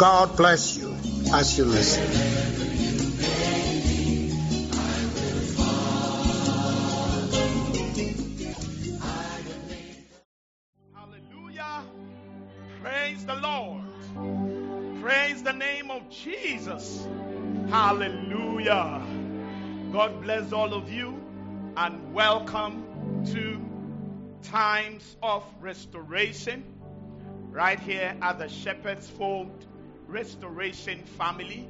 God bless you as you listen. Hallelujah. Praise the Lord. Praise the name of Jesus. Hallelujah. God bless all of you and welcome to Times of Restoration right here at the Shepherd's Fold Restoration Family,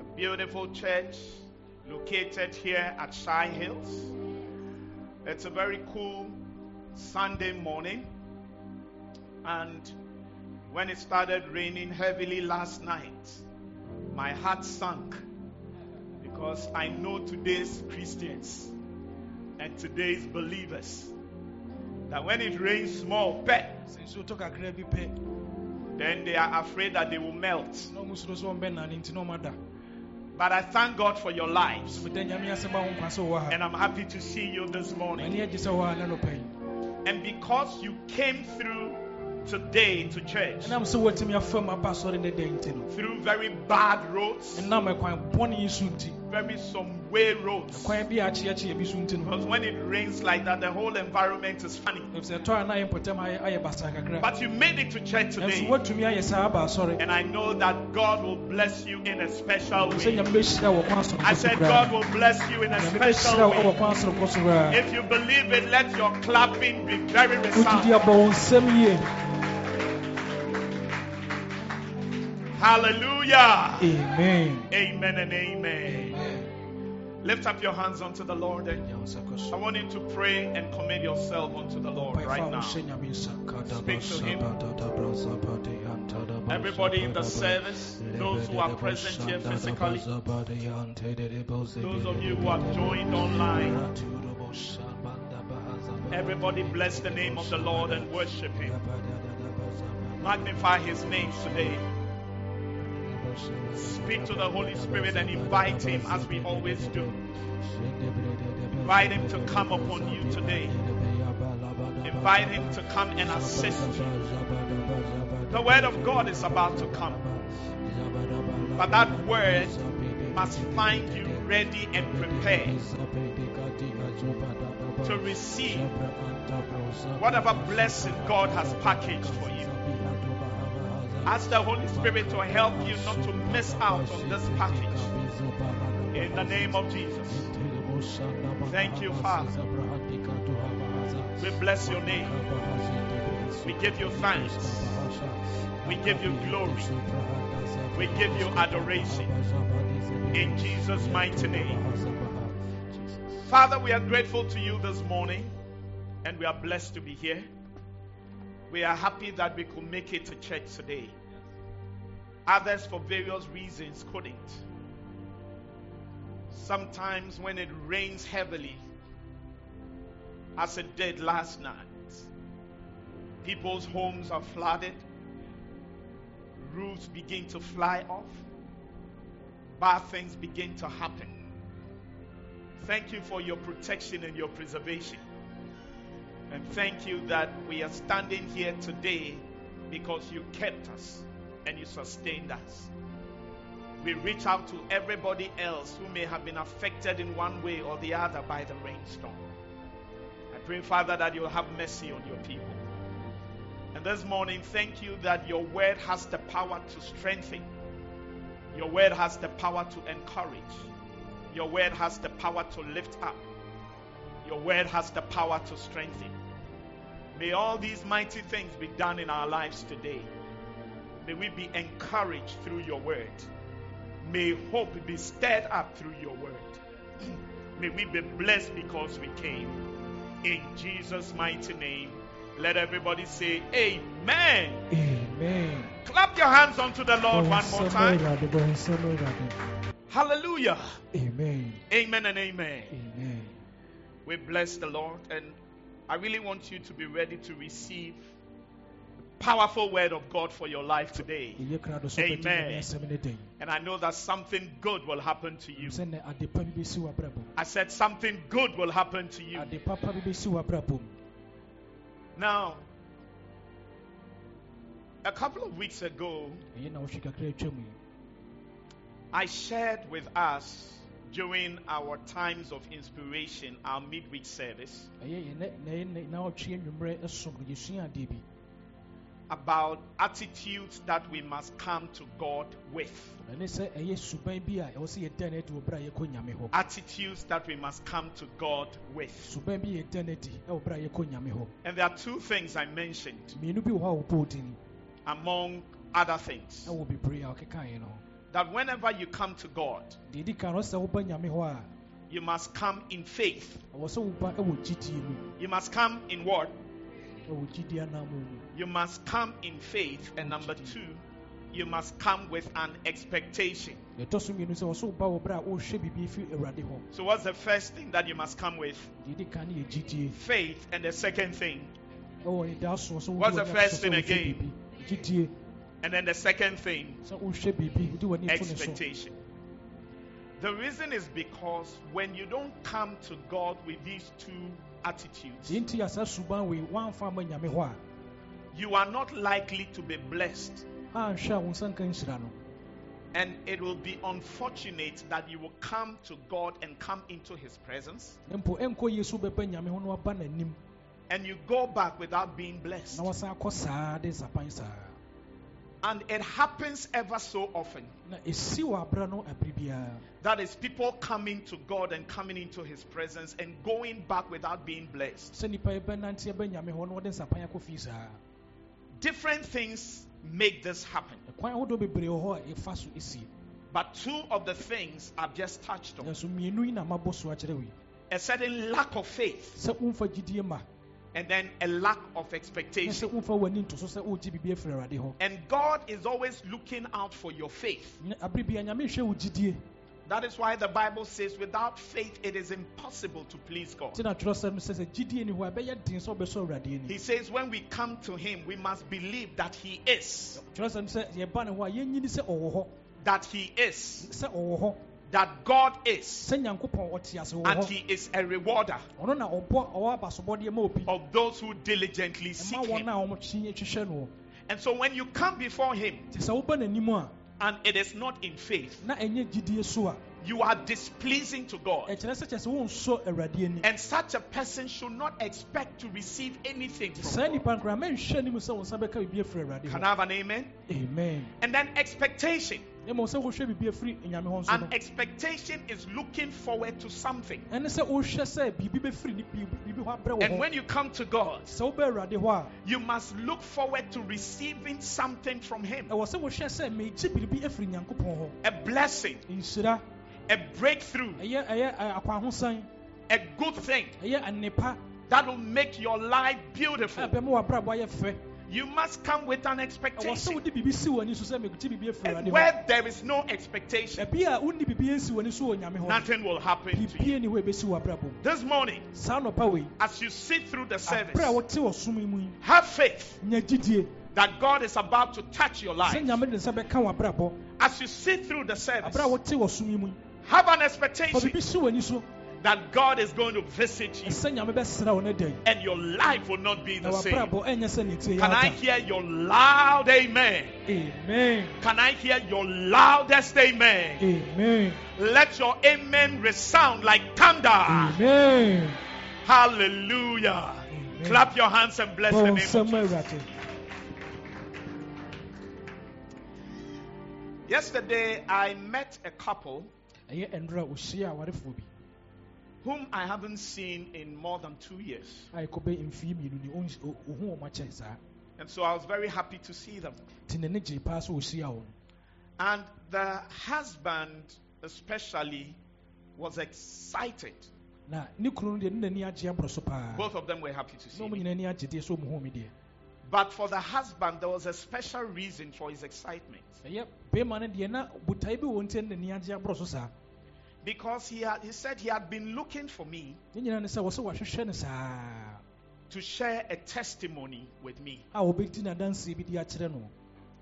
a beautiful church located here at Shy Hills. It's a very cool Sunday morning, and when it started raining heavily last night, my heart sank because I know today's Christians and today's believers that when it rains small, pet, sɛ nsuo tɔ kakra bi pɛ then they are afraid that they will melt. na ɔmo suro sɛ ɔmbɛna ne nti na ɔmada But I thank God for your lives, meda nyame ase ma wo nkwa sɛ wowɔ and I'm happy to see you this morning. m'ani agye sɛ wowɔ ha na nɔpa yi And because you came through today to church, ɛnam sɛ woatumi afam aba asɔre ne dɛn nti no through very bad roads, ɛnam ɛkwan bɔne yi so nti very some way roads, kwan bi a akyeakyea bi so nti no because when it rains like that, the whole environment is funny. ɛfisɛ ɛtɔ a na ayɛ mpɔtam ayɛ ayɛ basa kakra But you made it to church today, woatumi ayɛ saa aba asɔre and I know that God will bless you in a special way. nyame bɛhyira wɔ kwan I said, God will bless you in a special bɛhyira wo wɔ way. kwan soronko so koraa If you believe it, let your clapping be very resounding. abɔ wo nsɛm yie Hallelujah. amen Amen and amen. Lift up your hands unto the Lord I want you to pray and commit yourself unto the Lord right now. Speak to him. Everybody in the service, those who are present here physically, those of you who have joined online, everybody bless the name of the Lord and worship him. Magnify his name today. Speak to the Holy Spirit and invite him as we always do. Invite him to come upon you today. Invite him to come and assist you. The word of God is about to come. But that word must find you ready and prepared to receive whatever blessing God has packaged for you. Ask the Holy Spirit to help you not to miss out on this package. In the name of Jesus. Thank you, Father. We bless your name. We give you thanks. We give you glory. We give you adoration. In Jesus' mighty name. Father, we are grateful to you this morning and we are blessed to be here. We are happy that we could make it to church today. Others, for various reasons, couldn't. Sometimes, when it rains heavily, as it did last night, people's homes are flooded, roofs begin to fly off, bad things begin to happen. Thank you for your protection and your preservation. And thank you that we are standing here today because you kept us and you sustained us. We reach out to everybody else who may have been affected in one way or the other by the rainstorm. I pray, Father, that you'll have mercy on your people. And this morning, thank you that your word has the power to strengthen, your word has the power to encourage, your word has the power to lift up, your word has the power to strengthen. May all these mighty things be done in our lives today. May we be encouraged through your word. May hope be stirred up through your word. May we be blessed because we came. In Jesus' mighty name, let everybody say, Amen. Amen. Clap your hands unto the Lord one more time. Awurade, bonsam Awurade. Hallelujah. Amen. Amen and amen. Amen. We bless the Lord and I really want you to be ready to receive powerful word of God for your life today. Yɛyɛ krado so bɛdi Amen. Nyame asɛm ne den. And I know that something good will happen to you. Sɛ nnɛ ade pa bi bɛsi w'abrabɔ mu. I said something good will happen to you. Ade papa bi bɛsi w'abrabɔ mu. Now, a couple of weeks ago, Ɛyɛ na wohwe kakra atwa mu yi. I shared with us during our times of inspiration, our midweek service, Ɛyɛ yɛ nɛ na ɛyɛ nɛ na ɔtwe anwummerɛ som no yɛsua adeɛ bi. about attitudes that we must come to God with. ɛne sɛ ɛyɛ suban bi a ɛwɔ sɛ yɛda no adi wɔ berɛ a yɛkɔ nyame hɔ Attitudes that we must come to God with. suban bi yɛda no adi ɛwɔ berɛ a yɛkɔ nyame hɔ And there are two things I mentioned, mmienu bi wɔ hɔ a wɔbɔɔ din among other things, that whenever you come to God, you must come in faith. You must come in what? You must come in faith. And number two, you must come with an expectation. so what's the first thing that you must come with? Faith. And the second thing, What's the first thing again? And then the second thing, sɛ wohwɛ biribi wode w'ani to ne expectation. The reason is because when you don't come to God with these two attitudes, deɛ nti a saa suban wei woamfa ama nyame hɔ a you are not likely to be blessed. anhwɛ a wo nsa nka nhyira no And it will be unfortunate that you will come to God and come into His presence, na mpo ɛnkɔ yie so bɛba nyame ho na waba n'anim and you go back without being blessed. And it happens ever so often. na ɛsi wɔ abera no abere biara. That is, people coming to God and coming into His presence and going back without being blessed. sɛ nnipa yɛbɛnante ɛbɛ nyame hɔ na wɔde nsapan akɔ fie saa. Different things make this happen. ɛkwan ahodoɔ bebree wɔ hɔ a ɛfa so ɛsie But two of the things I've just touched on. Nanso mmienu yi na mabɔ so akyerɛ wo yi. A certain lack of faith sɛ womfa gyidie ma and then a lack of expectation. sɛ womfa w'ani nto so sɛ wogye biribi afiri awurade hɔ And God is always looking out for your faith. Na abere bia nyame nhwɛ wo gyidie That is why the Bible says, without faith, it is impossible to please God. nti na twerɛsɛm no sɛ sɛ gyidie ni hɔ a ɛbɛyɛ den sɛ wobɛsɔ awurade He says, when we come to Him, we must believe that He is, twerɛsɛm sɛ yɛba ne hɔ a yɛnyini sɛ ɔwɔ hɔ that He is, sɛ ɔwɔ hɔ that God is, sɛ nyankopɔn ɔte ase wɔ and He is a rewarder ɔno na ɔbɔ ɔwɔ abasobɔdeɛ ma obi. of those who diligently seek Him. a wɔtwe hwehwɛ no. And so when you come before Him nti sɛ woba and it is not in faith, na ɛnyɛ gyidie so a you are displeasing to God. ɛkyerɛ sɛ kyerɛ sɛ wonsɔ awurade ani And such a person should not expect to receive anything from God. nnipa nkora mɛnhwɛ anim sɛ wo nsa bɛka biribi afiri awurade Can I have an amen? amen And then expectation. na mmom sɛ wohwɛ biribi afiri nyame hɔ nso An expectation is looking forward to something. ɛne sɛ wohwɛ sɛ biribi bɛfiri ne biribi biribi hɔ abrɛ And when you come to God, sɛ wobɛ awurade hɔ a you must look forward to receiving something from Him ɛwɔ sɛ wohwɛ sɛ megye biribi afiri nyankopɔn hɔ a blessing, a breakthrough, ɛyɛ ɛyɛ ɛ, akwanhosan a good thing. That will make your life beautiful. ɛbɛ ma w'abrabɔ ayɛ fɛ You must come with an expectation. wode biribi si w'ani so sɛ megye biribi afiri And where there is no expectation, ɛbi a wonni biribi ansi w'ani so wɔ nyame hɔ nothing will happen to you. biribi ni hɔ a ɛbɛsi w'abrabɔ mu This morning, saa nɔpa wei. as you sit through the service, wote wɔ som yi mu yi. have faith that God is about to touch your life. nyame de ne nsa bɛka w'abrabɔ As you sit through the service, aberɛ a wote wɔ som yi mu yi have an expectation biribi si w'ani so that God is going to visit you ɛsɛ nyame bɛsra wo no da yi and your life will not be the same. w'abrabɔ ɛnyɛ sɛ ne Can I hear your loud amen? amen Can I hear your loudest amen? amen Let your amen resound like thunder. amen Hallelujah. Amen. Clap your hands and bless the bɔ name of Jesus. Yesterday, I met a couple ɛyɛ ɛnora a ɔhyia awarefoɔ bi whom I haven't seen in more than two years. a ɛkɔbɛ mfie mmienu ni ɔnhyi- ɔ- ɔhu wɔn akyɛ saa And so I was very happy to see them. nti n'ani gyee paa sɛ ɔhyia wɔn And the husband, especially, was excited. na ne kunu no deɛ ne n'ani agye aborɔ so paa Both of them were happy to see me. Nyinaa ani agye deɛ sɛ ɔmo hu me deɛ But for the husband, there was a special reason for his excitement. ɛyɛ bɛrima no deɛ na botae bi wɔ nkyɛn na ni agye aborɔ so saa Because he, had, he said he had been looking for me ne nyinaa ne sɛ wɔ sɛ wahwehwɛ no saa to share a testimony with me. a wɔbɛdi n'adanseɛ bi de akyerɛ no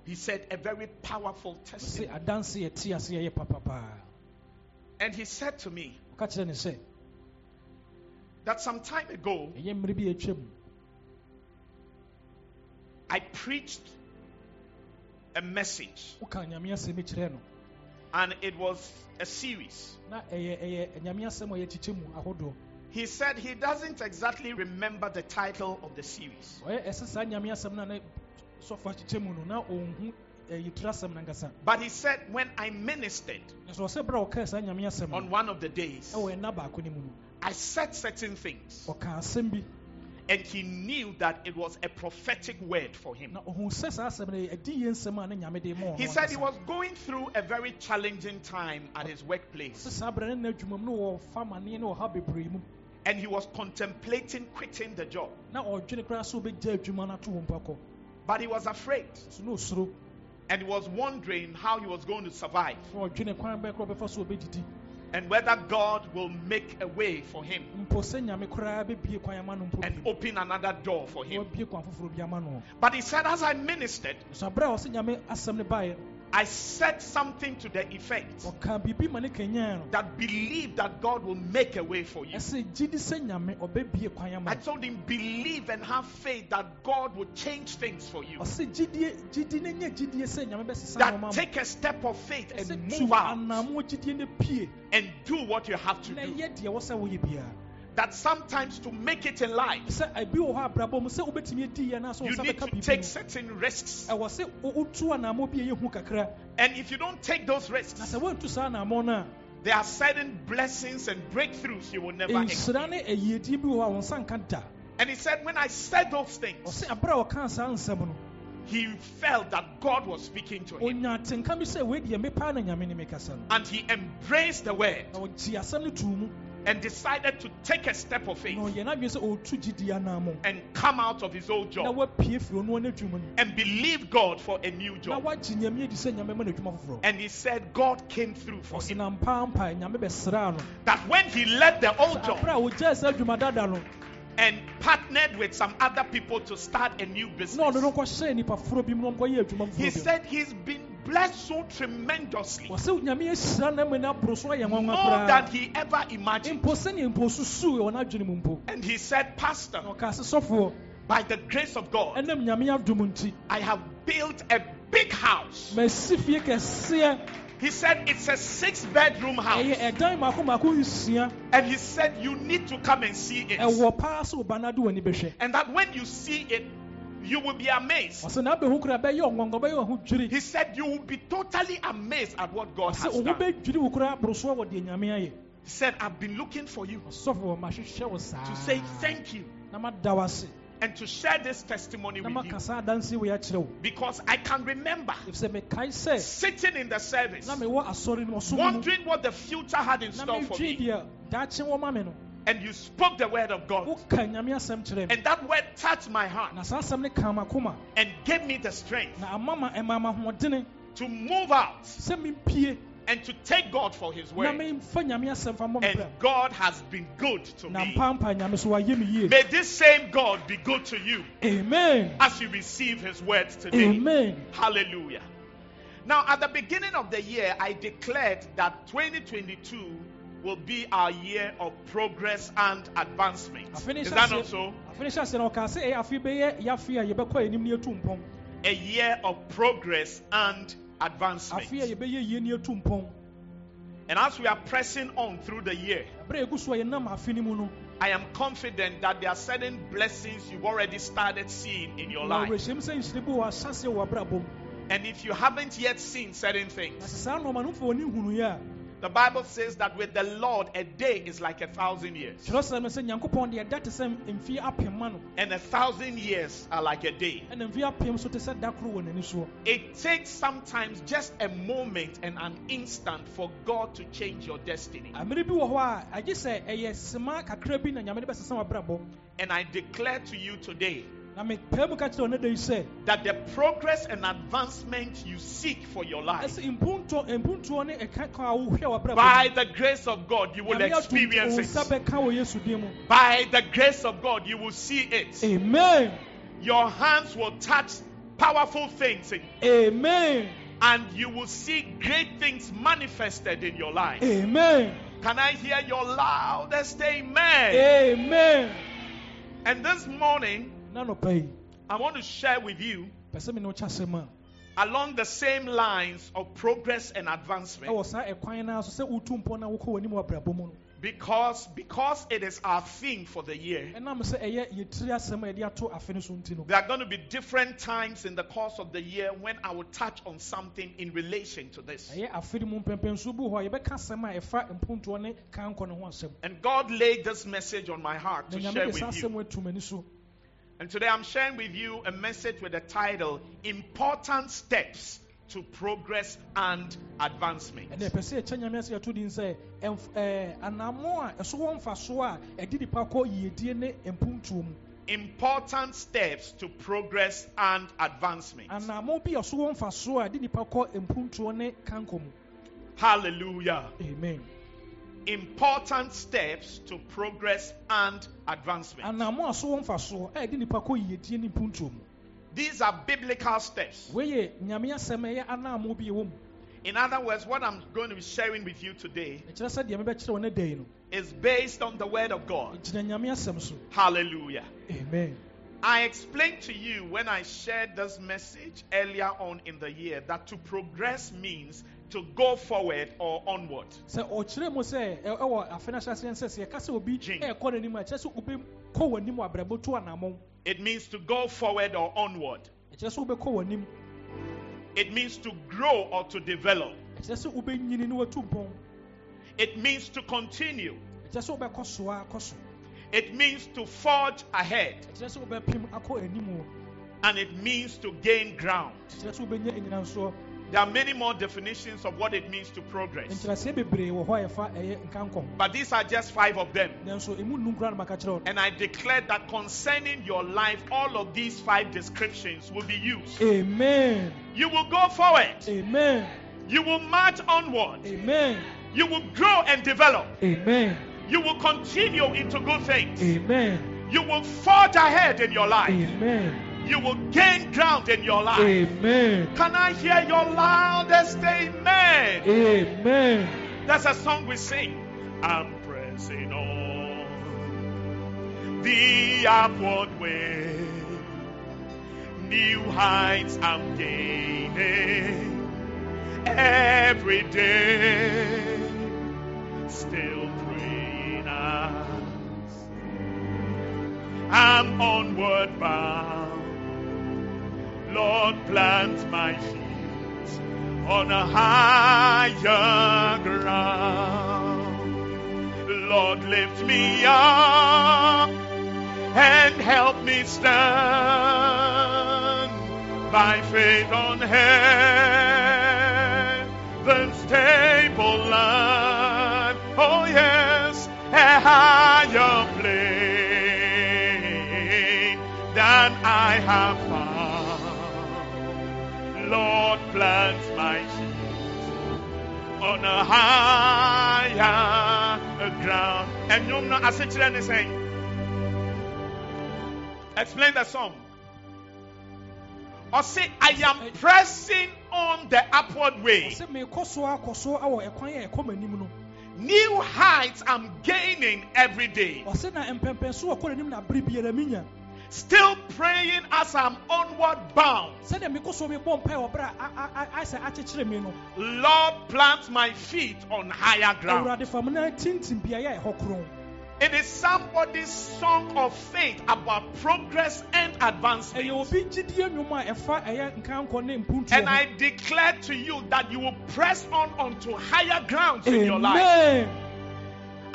He said, a very powerful testimony. adanseɛ ɛte ase And he said to me ɔka kyerɛ ne sɛ that some time ago, I preached a message, woka nyame asɛm bi kyerɛ no and it was a series. na ɛyɛ ɛyɛ nyame asɛm a yɛkyekyɛ mu ahodoɔ He said he doesn't exactly remember the title of the series, ɔyɛ ɛsɛ saa nyame asɛm no a na sɔfo akyekyɛ mu no na ɔnhu yɛtiri asɛm no ankasa but he said when I ministered na sɛ ɔsɛ berɛ a ɔkaa saa nyame asɛm on one of the days, ɛwɔ ɛna baako no mu no I said certain things, ɔka asɛm bi and he knew that it was a prophetic word for him. na ɔhu sɛ saa asɛm no ɛdi yɛ nsɛm a na nyame de ma ɔno He said he was going through a very challenging time at his workplace, saa berɛ no n'adwuma mu no wɔfa amanneɛ ne ɔha bebree mu. And he was contemplating quitting the job, na ɔdwene koraa sɛ wobɛgya adwuma no ato wɔ mpa kɔ but he was afraid. So na ɔsuro and he was wondering how he was going to survive na ɔdwene kwan bɛɛ korɔ bɛfa so wɔbɛdidi and whether God will make a way for him mpo sɛ nyame koraa bɛbie kwan ama no mpo and open another door for him. wabie kwan foforɔ bi ama no But he said, as I ministered, so aberɛ a ɔsɛ nyame asɛm no baeɛ I said something to the effect ɔka biribi ma ne kanyaa no that believe that God will make a way for you. ɛsɛ gyidi sɛ nyame ɔbɛbie kwan ama I told him, believe and have faith that God will change things for you. ɔsɛ gyidie gyidi ne nyɛ gyidie sɛ nyame bɛsesa That take a step of faith and move out anammɔ gyidie no pie and do what you have to do. Ɛyɛ deɛ wɔ sɛ woyɛ biara That sometimes to make it in life, sɛ ebi wɔ hɔ abrabɔ mu sɛ wobɛtumi adi yɛ anaasɛ wo you need to take certain risks. ɛwɔ sɛ wo- wotu anammɔ bi a ɛyɛ hu kakra And if you don't take those risks, sɛ woantu saa anammɔ no there are certain blessings and breakthroughs you will never experience. ne ayiedie bi wɔ hɔ a wo nsa nka da And he said, when I said those things, ɔsɛ aberɛ a ɔkaa saa nsɛm no he felt that God was speaking to him. ɔnya atenka bi sɛ wei deɛ mepaa na nyame ne mekasa no And he embraced the word na ɔgye asɛm no too mu and decided to take a step of faith na ɔyɛ n'adwene sɛ ɔretu gyidie anammɔ and come out of his old job wapue firi ɔno no adwuma no and believe God for a new job. woagye nyame adi sɛ nyame ma no adwuma And he said, God came through for him. na mpaampa nyame bɛsraa no. That when he left the old job a ɔgyae saa adwuma dada no and partnered with some other people to start a new business, no nkɔhyɛɛ nnipa foforɔ bi mu na ɔmkɔyɛ adwuma he said he's been blessed so tremendously, ɔsɛ nyame ahyira no ma no aboro so ayɛ nwanwa more than he ever imagined. mpo sɛneɛ mpo susuu wɔ n'adwene mu mpo And he said, Pastor, na ɔkaa sɛ sɔfoɔ by the grace of God, ɛnam nyame adom nti I have built a big house. masi fie kɛseɛ He said it's a six bedroom house. ɛyɛ ɛdan maako maako nsia And he said you need to come and see it. ɛwɔ paa sɛ woba no ade w'ani bɛhwɛ And that when you see it, you will be amazed. ɔsɛ na abɛhu kora bɛyɛ ɔngɔngɔ bɛyɛ ɔho dwiri He said you will be totally amazed at what God has done. bɛdwiri wo koraa aboro so wɔ deɛ nyame ayɛ He said, I've been looking for you ɔsɔfoɔ mahwehwɛ wo saa to say thank you na mada wo ase and to share this testimony with you. maka saa adanseɛ wei akyerɛ because I can remember ɛfisɛ mekae sɛ sitting in the service, na mewɔ asɔre no ɔsom mu wondering what the future had in store for me. Deɛ daakye wɔ ma me no And you spoke the word of God. woka nyame asɛm kyerɛ me And that word touched my heart na saa asɛm no ka makoma and gave me the strength na ama ma ɛma ma ahoɔdene to move out and to take God for His word. memfa nyame asɛm fa mmɔ me And God has been good to me. mpampa nyame so wayɛ me yie May this same God be good to you amen as you receive His word today. amen Hallelujah. Now, at the beginning of the year, I declared that 2022 will be our year of progress and advancement. Is that not so? afei ne hyɛ aseɛ na ɔkaa sɛ ɛyɛ afei bɛyɛ yɛafe a yɛbɛkɔ anim ne yɛtu mpɔn A year of progress and advancement. afei a yɛbɛyɛ yie ne yɛtu mpɔn And as we are pressing on through the year, ɛberɛ a yɛgu so a yɛnam afe no mu no I am confident that there are certain blessings you've already started seeing in your life. awerɛhyɛm sɛ nhyire bi wɔ ahyɛ aseɛ wɔ abrabɔ mu And if you haven't yet seen certain things, saa nɔɔma no mfa w'ani hunueɛ a the Bible says that with the Lord, a day is like a thousand years, kyerɛsɛm no sɛ nyankopɔn deɛ da te sɛ mfeɛ apem ma no and a thousand years are like a day. ɛna mfeɛ apem so te sɛ da koro wɔ n'ani soɔ It takes sometimes just a moment and an instant for God to change your destiny. amere bi wɔ hɔ a agye sɛ ɛyɛ sema kakra bi na nyame de bɛsesa w'abrabɔ And I declare to you today na mepɛ mu ka kyerɛ ɔne da yi that the progress and advancement you seek for your life, ɛsɛ mpuntuo mpuntuo ne ɛka kan a wohwɛ wɔ brɛ by the grace of God, you will experience it. bɛka wɔ yesu din mu By the grace of God, you will see it. amen Your hands will touch powerful things amen and you will see great things manifested in your life. amen Can I hear your loudest amen? amen And this morning, na nɔpa yi I want to share with you pɛ sɛ me ne wo kyɛ asɛm a along the same lines of progress and advancement. Ɛwɔ saa ɛkwan no so sɛ wotu mpɔ na wokɔ w'anim wɔ abrabɔ mu no. Because because it is our theme for the year. ɛnam sɛ ɛyɛ yɛtiri asɛm a yɛde ato afe no so nti no. There are going to be different times in the course of the year when I will touch on something in relation to this. ɛyɛ afe no mu mpɛmpɛnso bi wɔ hɔ a yɛbɛka asɛm a ɛfa mpuntoɔ ne kankɔ ne ho asɛm And God laid this message on my heart to share with you. Atu m'ani so And today I'm sharing with you a message with the title Important Steps to Progress and Advancement. ɛnɛ ɛpɛ sɛ ɛkyɛ nyame ase yɛto din sɛ ɛmf- ɛɛ, anammɔ a ɛso wɔ mfasoɔ a ɛde nipa kɔ yiedie ne mpuntuo mu Important steps to progress and advancement. anammɔ bi a ɛso wɔ mfasoɔ a ɛde nipa kɔ mpuntuo ne kankɔ mu Hallelujah. amen Important steps to progress and advancement. anammɔ a so wɔ mfasoɔ a ɛde nipa kɔ yiedie ne mpuntuo mu These are biblical steps. wei yɛ nyame asɛm a ɛyɛ anammɔ bi a ɛwɔ mu In other words, what I'm going to be sharing with you today ɛkyerɛ sɛ deɛ mebɛkyerɛ wɔ ne da yi no is based on the Word of God. ɛgyina nyame asɛm so Hallelujah. amen I explained to you when I shared this message earlier on in the year that to progress means to go forward or onward. sɛ ɔkyerɛ mu sɛ ɛ- ɛwɔ afe no ahyɛ aseɛ sɛ sɛ yɛka sɛ obi Gye. ɛɛkɔ n'anim a ɛkyerɛ sɛ wobɛkɔ w'anim wɔ abrabɔ to anammɔn It means to go forward or onward. ɛkyerɛ sɛ wobɛkɔ w'anim It means to grow or to develop. ɛkyerɛ sɛ wobɛnyini ne watu mpɔn It means to continue. ɛkyerɛ sɛ wobɛkɔ so a kɔ so It means to forge ahead. ɛkyerɛ sɛ wobɛpem akɔ anim wɔ And it means to gain ground. Ɛkyerɛ sɛ wobɛnya anyinansoɔ There are many more definitions of what it means to progress. nkyerɛseɛ bebree wɔ hɔ a yɛfa ɛyɛ nkankɔ ho But these are just five of them. nanso ɛmu nnum koraa no maka kyerɛ wo And I declare that concerning your life, all of these five descriptions will be used. amen You will go forward. amen You will march onward. amen You will grow and develop. amen You will continue into good things. amen You will forge ahead in your life. amen You will gain ground in your life. amen Can I hear your loudest amen? amen That's a song we sing. I'm pressing on the upward way. New heights I'm gaining every day. Still praying I'm onward bound. Lord, plant my feet on a higher ground. Lord, lift me up and help me stand by faith on heaven's stable land. On a higher ground. And you know, as it's saying, explain the song. Or say, I am pressing on the upward way. sɛ meekɔ so akɔ so awɔ ɛkwan a ɛkɔ m'anim no New heights I'm gaining every day. Ɔse na mpɛmpɛn so wɔkɔ n'anim na bere biara minya Still praying as I'm onward bound. Lord, plant my feet on higher ground. awurade fam no tintim beaeɛ a ɛhɔ korɔn It is somebody's song of faith about progress and advancement. obi gyidie nnwom a ɛfa ɛyɛ nkankɔ ne mpuntuo And. I declare to you that you will press on onto higher grounds in your life. amen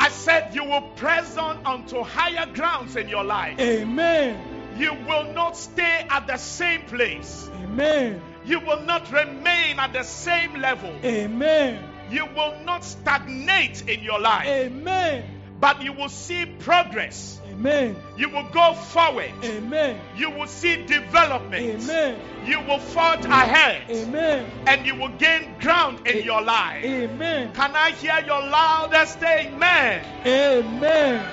I said you will press on onto higher grounds in your life. amen You will not stay at the same place. amen You will not remain at the same level. amen You will not stagnate in your life. amen but you will see progress. amen You will go forward. amen You will see development. amen You will forge ahead. amen And you will gain ground in your life. amen Can I hear your loudest amen? amen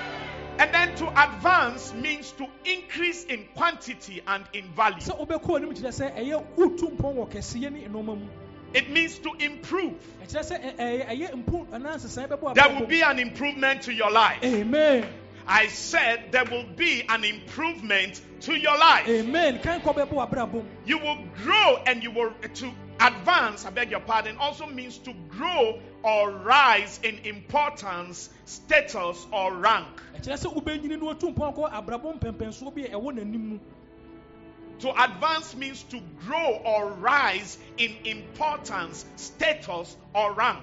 And then to advance means to increase in quantity and in value. sɛ wobɛkɔ anim kyerɛ sɛ ɛyɛ wotu mpɔn wɔ kɛseɛ ne nneɛma mu It means to improve. ɛkyerɛ sɛ ɛ- ɛyɛ ɛyɛ mpo anaa nsesae bɛbɔ There will be an improvement to your life. amen I said there will be an improvement to your life. amen kan kɔ bɛbɔ abrabɔ You will grow and you will to advance, I beg your pardon, also means to grow or rise in importance, status, or rank. ɛkyerɛ sɛ wobɛnyini na watu mpɔn kɔ abrabɔ mpɛmpɛnsoɔ bi a ɛwɔ n'anim mu To advance means to grow or rise in importance, status, or rank.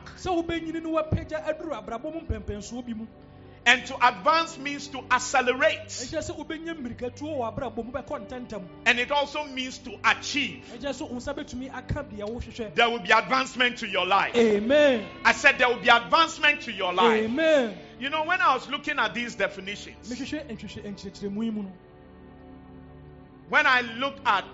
Sɛ wobɛnyini na wapagya aduru abrabɔ mu mpɛmpɛnsoɔ bi mu And to advance means to accelerate. ɛkyerɛ sɛ wobɛnya mmirikatuo wɔ abrabɔ mu bɛkɔ ntɛntɛm And it also means to achieve. ɛkyerɛ sɛ wo nsa bɛtumi aka deɛ wohwehwɛ There will be advancement to your life. amen I said there will be advancement to your life. amen You know, when I was looking at these definitions, mehwehwɛ nhwehwɛ nkyerɛkyerɛmu yi mu no when I looked at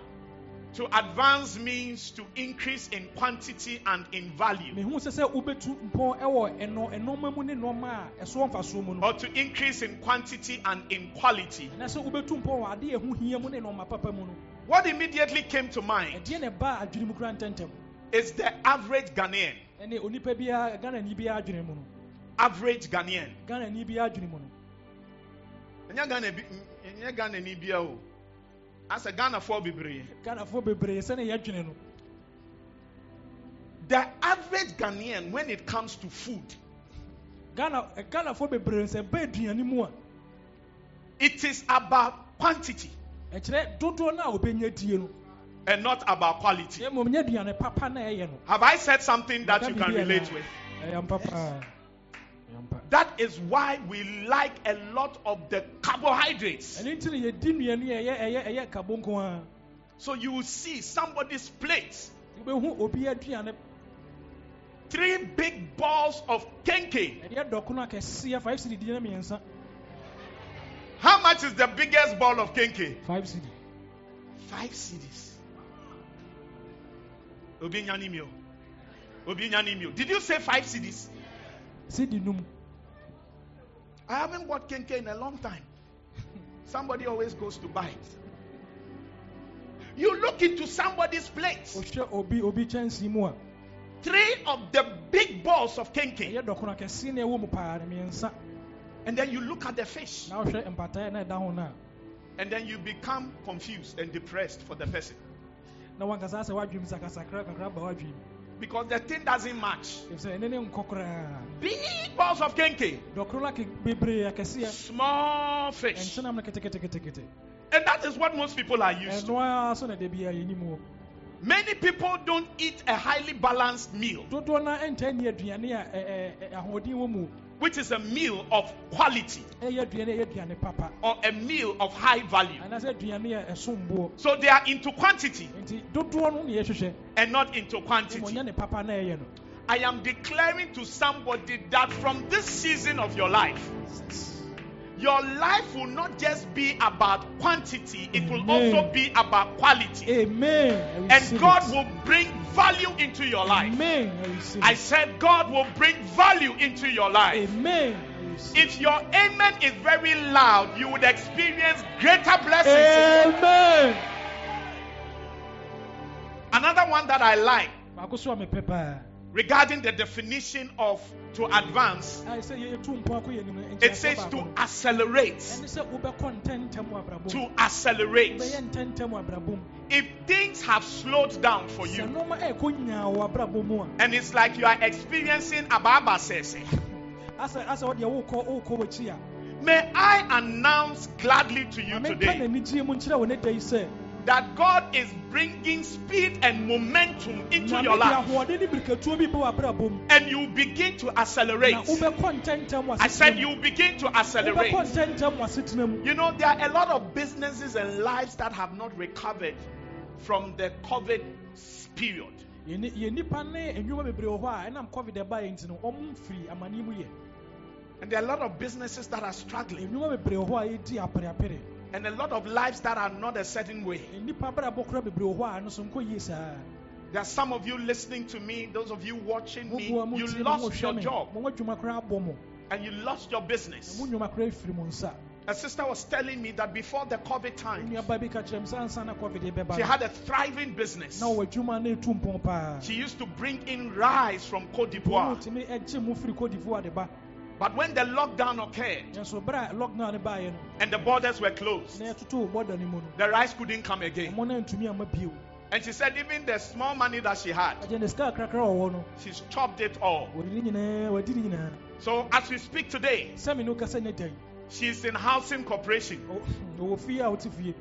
to advance means to increase in quantity and in value, mehu sɛ sɛ wobɛtu mpɔn ɛwɔ ɛnɔ ɛnɔma mu ne nɔɔma a ɛsoɔ mfasoɔ mu no. Or to increase in quantity and in quality. na sɛ wobɛtu mpɔn wɔ ade a ɛho hia mu ne nɔɔma papa mu no. What immediately came to mind ɛdeɛ na ɛbaa adwene mu kora ntɛntɛm is the average Ghanaian. ɛne onipa biara ghanani biara adwene mu no. Average Ghanaian. Asɛ Ghanafoɔ bebree. ghanafoɔ bebree sɛne yɛadwene no The average Ghanaian, when it comes to food, ghana eh, ɛ- ghanafoɔ bebree sɛ ɛba aduane mu a it is about quantity ɛkyerɛ dodoɔ no a die no and not about quality. mmom nyɛ aduane papa na ɛyɛ no Have I said something that you can relate with? ɛyɛ mpa paa ɛyɛ mpa That is why we like a lot of the carbohydrates. kabo nko a So you will see somebody's plate, wobɛhu obi eh, aduane three big balls of kenke. ɛdeɛ dɔkono akɛseɛ 5 cd die na mmiɛnsa How much is the biggest ball of kenke? 5 cd Five cedis. Obi nyanimio. Obi nyanimio. Did you say five cedis? I haven't bought kenke in a long time. Somebody always goes to buy it. You look into somebody's plate. wohwɛ obi obi kyɛnsee mu a Three of the big balls of kenke. ɛyɛ dɔkono akɛseɛ na ɛwɔ mu paa no mmiɛnsa And then you look at the fish. na wohwɛ mpataeɛ na ɛda ho no a And then you become confused and depressed for the person. Na wankasa sɛ woadwem sakasakra kakra ba woadwem Because the thing doesn't match. ɛfiri sɛ ɛne ne nkɔ koraa Big balls of kenke. dɔkono no ake- bebree akɛseɛ Small fish. And that is what most people are used to. ɛno ara so na da biara yɛnim wɔ Many people don't eat a highly balanced meal, which is a meal of quality ɛyɛ aduane a ɛyɛ aduane papa. or a meal of high value. anaasɛ aduane a ɛsom boɔ So they are into quantity nti dodoɔ no ne yɛhwehwɛ and not into quantity. ɔnyɛ ne papa na ɛyɛ no. I am declaring to somebody that from this season of your life, your life will not just be about quantity, it will also be about quality. amen And God it. will bring value into your life. amen I I said, God will bring value into your life. amen I receive it. If your amen is very loud, you would experience greater blessings. amen Another one that I like baako so a mepɛ paa regarding the definition of to advance, a sɛ yɛtu mpo akɔ yɛ nim no nti it says to accelerate. ɛne sɛ wobɛkɔ ntɛntɛm wɔ abrabɔ mu To accelerate. wobɛyɛ ntɛntɛm wɔ abrabɔ mu If things have slowed down for you, nneɛma ɛɛkɔ nyaa wɔ abrabɔ mu a and it's like you are experiencing ababa sese, asɛ asɛ wodeɛ wokɔ wokɔ w'akyi a may I announce gladly to you today n'anigyeɛ mu nkyerɛ wo ne da yi sɛ that God is bringing speed and momentum into your life, ahoɔden ne birikatuo bi bɛ wɔ abrabɔ mu and you begin to accelerate. wobɛkɔ ntɛntɛm wɔ I said you begin to accelerate. ntɛntɛm wɔ asetena mu You know, there are a lot of businesses and lives that have not recovered from the COVID period. yɛ ni- yɛ nipa ne nnwuma bebree wɔ hɔ a ɛnam covid ɛbaeɛ nti no ɔmo mfiri amanneɛ mu yɛ And there are a lot of businesses that are struggling, nnwuma bebree wɔ hɔ a yɛdi apereapere and a lot of lives that are not a certain way. nnipa abrabɔ koraa bebree wɔ hɔ a ɛno so nkɔ yie saa There are some of you listening to me, those of you watching me, you mo tie me, lost your job mo adwuma koraa abɔ mo and you lost your business. mo nnwuma koraa firi mo nsa A sister was telling me that before the COVID time, nnuaba bi ka kyerɛ m sɛ ansa na covid bɛba she had a thriving business. na wɔwɔ adwuma na ɛtu mpɔn paa She used to bring in rice from Cote d'Ivoire. Tumi gye mu firi cote d'ivoire de ba But when the lockdown occurred nso berɛ a lockdown no baeɛ no and the borders were closed, na yɛtoto bɔda no mu no. the rice couldn't come again. ɛmo no antumi ama bio. And she said, even the small money that she had, agye ne sika kakra wɔwɔ no she's chopped it all. wɔde ne nyinaa wɔadi ne nyinaa. So as we speak today, sɛ me ne wokasa nyɛ dan. she's in housing corporation, oh, ɔwɔ fie a wote fie.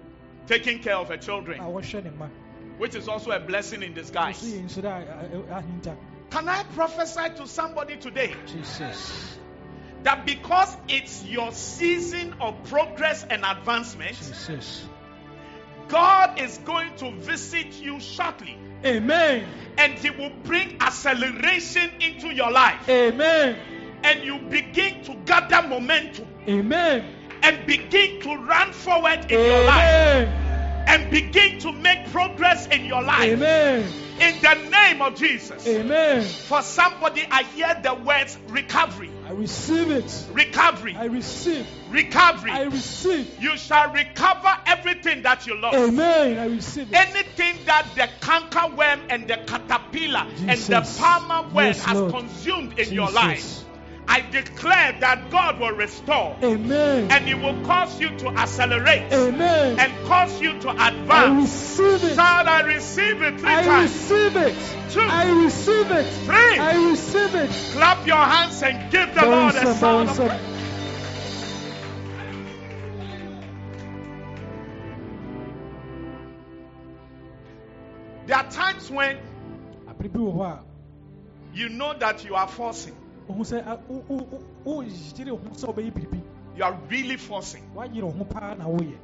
taking care of her children, wɔhwɛ ne mma. which is also a blessing in disguise. Can I prophesy to somebody today? Jesus that because it's your season of progress and advancement, jesus. God is going to visit you shortly. Amen. And He will bring acceleration into your life. Amen. And you begin to gather momentum. Amen. And begin to run forward in your life. Amen. And begin to make progress in your life. Amen. In the name of Jesus. amen. For somebody, I hear the words recovery, i receive it recovery, i receive recovery. i receive You shall recover everything that you lost. amen i receive it Anything that the canker worm and the caterpillar and the Jesus. palmer worm Yes, has Lord. consumed in your life, I declare that God will restore amen and He will cause you to accelerate amen and cause you to advance. i receive it Shout, I receive it three I times. receive it. Two. I receive it. Three. I receive it. Clap your hands and give the Lord a Bounce, sound of bounce. praise. There are times when Abere bi wɔ hɔ a you know that you are forcing. You are really forcing. woayere wo ho paa na woyɛ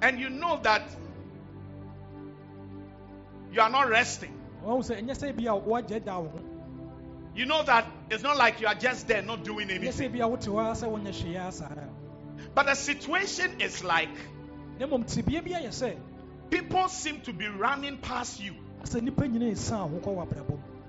And you know that you are not resting. wahu sɛ ɛnyɛ sɛ bi a woagya da wo ho You know that it's not like you are just there not doing anything. sɛ bi a wote hɔ a sɛ wonyɛ hwee a saa ara But the situation is like na mmom tebea bi ayɛ sɛ people seem to be running past you.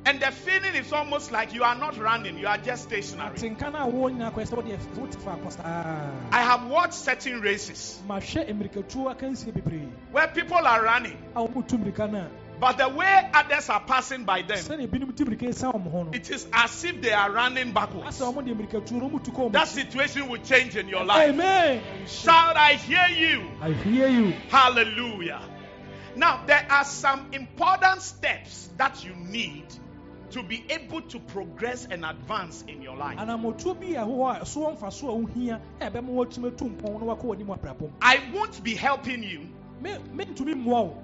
Asɛ nnipa nyina ɛsa ho kɔ wɔ abrabɔ mu And the feeling is almost like you are not running, you are just stationary. tenka no a wowɔ nyinaa kɔɛ sɛ wode wote fa akɔ saa I have watched certain races mahwɛ mmirikatuo akansie bebree where people are running, a wɔmutu mmirika no a but the way others are passing by them, sɛdeɛ binom ti mmirika ɛsa wɔn ho no it is as if they are running backwards. asɛ wɔn de mmirikatuo no wɔmutu kɔ wɔn That situation will change in your life. amen Shout, I hear you. I hear you Hallelujah. Now, there are some important steps that you need to be able to progress and advance in your life. anamotuo bi a ɛwɔ hɔ a so wɔmfa so a wohia a ɛbɛma woatumi atu mpɔn na wakɔ w'anim abrabɔ mu. I won't be helping you Me- mentumi mmoa wo.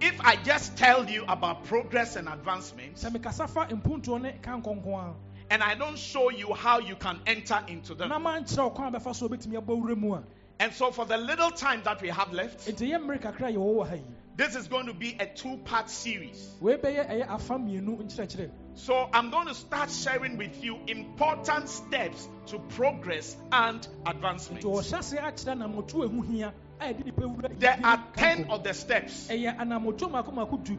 if I just tell you about progress and advancement. Sɛ mekasa fa mpuntuo ne ka nkɔnkɔn and I don't show you how you can enter into them. na mankyerɛ wo kwan a bɛfa so wobɛtumi abɔ wura mu a. And so, for the little time that we have left, enti yɛ mmere kakra a yɛwɔ wɔ ha yi this is going to be a two part series. wei bɛyɛ ɛyɛ afa mmienu nkyerɛkyerɛ So, I'm going to start sharing with you important steps to progress and advancement. nti wɔhyɛ ase akyerɛ anamotuo a ɛho hia a yɛde nipa wura There are 10 of the steps. ɛyɛ anamotuo mako mako du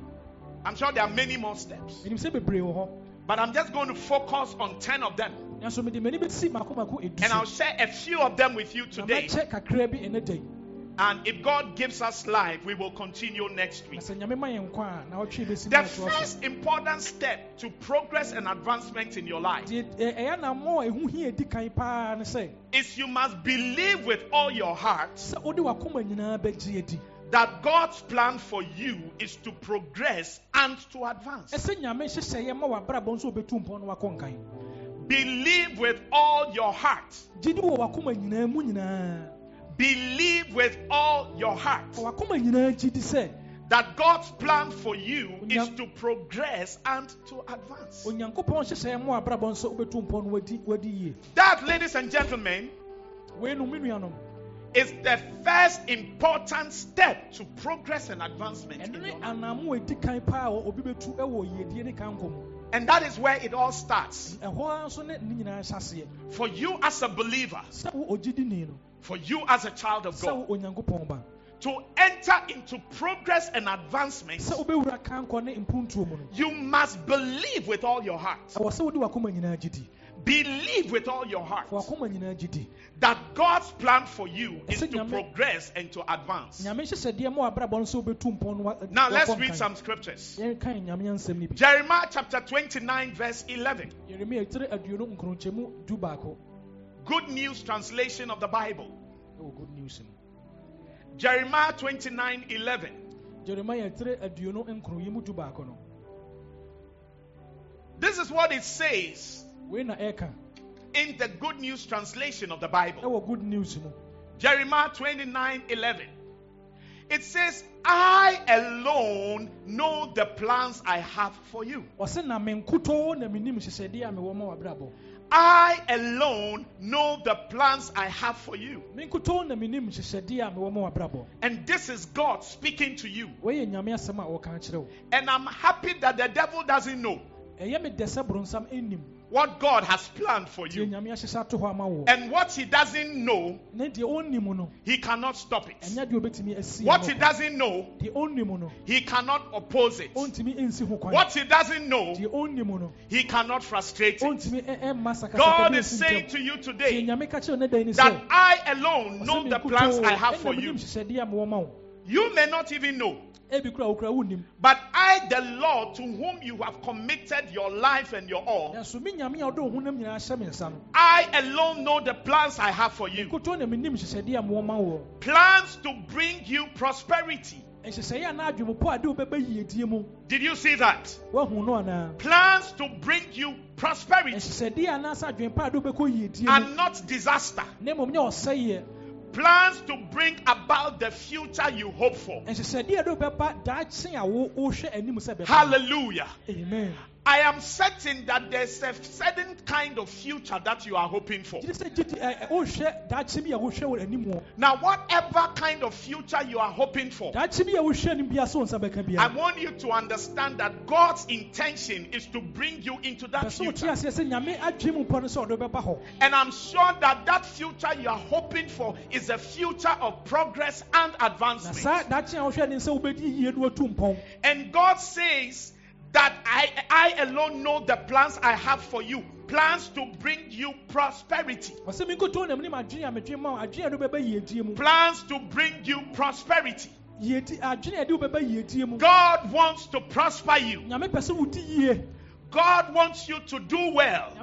I'm sure there are many more steps. ɛnim sɛ bebree wɔ hɔ But I'm just going to focus on 10 of them. nanso mede m'ani bɛsi mako mako edu And I'll share a few of them with you today. Mɛkyɛ kakra bi ɛnɛ da yi And if God gives us life, we will continue next week. sɛ nyame ma yɛn nkwa a na wɔtwe bɛsi The mu atoa so first important step to progress and advancement in your life deɛ ɛ- ɛyɛ anammɔ a ɛho hia di kan paa ne sɛ is you must believe with all your heart sɛ wode wakoma nyinaa bɛgye adi that God's plan for you is to progress and to advance. ɛsɛ nyame nhyehyɛeɛ ma w'abrabɔ nso wobɛtu mpɔn no wakɔ nkan Believe with all your heart. Gyidi wɔ wakoma nyinaa mu nyinaa Believe with all your heart Fa wakoma nyinaa gyidi sɛ that God's plan for you is to progress and to advance. onyankopɔn nhyehyɛeɛ ma w'abrabɔ nso wobɛtu mpɔn no wadi wadi yie That, ladies and gentlemen, wei no me nuanom is the first important step to progress and advancement. in your life. anammɔ a ɛdi kan paa a obi bɛtu ɛwɔ yiedie ne ka nkɔ mu And that is where it all starts. ɛhɔ ara nso ne ne nyinaa hyɛ aseɛ For you as a believer, sɛ wo ogyidini no for you as a child of God, wo onyankopɔn ba to enter into progress and advancement, sɛ wobɛwura kankɔ ne mpuntuo mu no you must believe with all your heart. ɛwɔ sɛ wode wakoma nyinaa gyidi Believe with all your heart fa wakoma nyinaa gyidi that God's plan for you is to progress and to advance. nyame nhyehyɛdeɛ ma wabrabɔ no sɛ wobɛtu mpɔn no wa- eh, Now let's read some scriptures. yɛnkan nyame nsɛm no bi Jeremiah chapter 29, verse 11. Good News translation of the Bible. Oh, good news Jeremiah 29, 11. jeremia tiri aduonu uh, nkron mu du baako no This is what it says wei na ɛka in the Good News translation of the Bible. ɛwɔ good news Jeremiah 29 11. It says, I alone know the plans I have for you. ɔse na me nkutoo na menim nhyehyɛdeɛ a mewɔ ma wabrabɔ I alone know the plans I have for you. me nkutoo na menim nhyehyɛdeɛ a mewɔ ma wabrabɔ And this is God speaking to you. wɔyɛ nyame asɛm a wɔka kyerɛ wo And I'm happy that the devil doesn't know ɛyɛ me dɛ sɛ borɔnsam ɛnnim what God has planned for you. nyame ahyehyɛ ato hɔ ama wo And what he doesn't know, na deɛ ɔnnim no he cannot stop it. ɛnyɛ deɛ obɛtumi asi What he doesn't know, deɛ ɔnnim no he cannot oppose it. ɔntumi ɛnsi ho kwan What he doesn't know, deɛ ɔnnim no he cannot frustrate it. ɔntumi ɛ- ɛmma sakasaka God is saying to you today nyame ka kyerɛ ne dan ni that I alone know the plans I have for you. nhyehyɛdeɛ a mewɔ ma wo You may not even know, ebi kura wokura wonnim but I, the Lord, to whom you have committed your life and your all, nanso me nyame a ɔde wo honam nyinaa hyɛ me nsa no I alone know the plans I have for you. nkutoo na menim nhyehyɛdeɛ a mewɔ ma wo Plans to bring you prosperity. nhyehyɛeɛ a na adwemmɔpɔ a de wobɛbɛ yiedie mu Did you see that? woahu no anaa Plans to bring you prosperity nhyehyɛdeɛ a anaasɛ adwemmpa a de wobɛkɔ and not disaster. Na mmom nyɛ ɔsɛeɛ Plans to bring about the future you hope for. nhyehyɛdeɛ a de wobɛba daakye a wo- wohwɛ anim sɛ bɛba Hallelujah. amen I am certain that there's a certain kind of future that you are hoping for. gyere sɛ gyedi ɛ- ɛ, wohwɛ daakye bi a wohwɛ wɔ anim wɔ Now, whatever kind of future you are hoping for, daakye bi a wohwɛ anim bia sɛ wo nsa bɛka I want you to understand that God's intention is to bring you into that pɛ sɛ wote future. aseɛ sɛ nyame adwene mu mpɔ no sɛ ɔde wobɛba hɔ And I'm sure that that future you are hoping for is a future of progress and advancement. saa daakye a wohwɛ anim sɛ wobɛdi yie no watu mpɔn And God says that I, I alone know the plans I have for you plans to bring you prosperity. ɔsɛ menkotoo na menim adwene a medwene ma wo adwene a de wobɛba yiedie mu Plans to bring you prosperity. Yiedi- adwene a de wobɛba yiedie mu God wants to prosper you. nyame pɛ sɛ wodi yie God wants you to do well.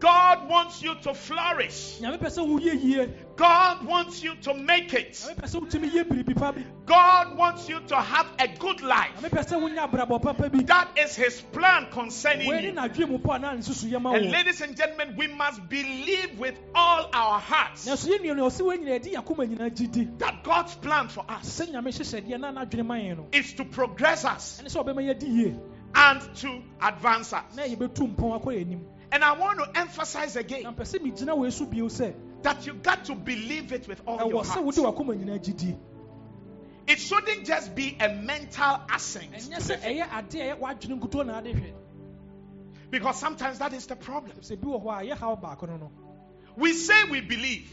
Nyame pɛ sɛ woyɛ yie God wants you to flourish. nyame pɛ sɛ woyɛ yie God wants you to make it. nyame pɛ sɛ wotumi yɛ biribi pa bi God wants you to have a good life. nyame pɛ sɛ wonya abrabɔ papa bi That is His plan concerning you. n'adwene mu pɔ a na ne susuyɛ ma And ladies and gentlemen, we must believe with all our hearts nanso yɛ nnuane ɔsɛ wei nyina yɛde yɛakoma nyinaa gyidi that God's plan for us sɛ nyame hyehyɛdeɛ na n'adwene ma yɛn no is to progress us ɛne sɛ ɔbɛma yɛdi yie and to advance us. Na yɛbɛtu mpɔn akɔ yɛn anim And I want to emphasize again mpɛ sɛ megyina wei so bio sɛ that you got to believe it with all your heart. wode wakoma nyinaa gyidie It shouldn't just be a mental assent. ɛnyɛ to sɛ the faith. ɛyɛ adeɛ a ɛyɛ w'adwene nkutoo na ade hwɛ Because sometimes that is the problem. sɛ bi wɔ hɔ a yɛ haw baako no no We say we believe,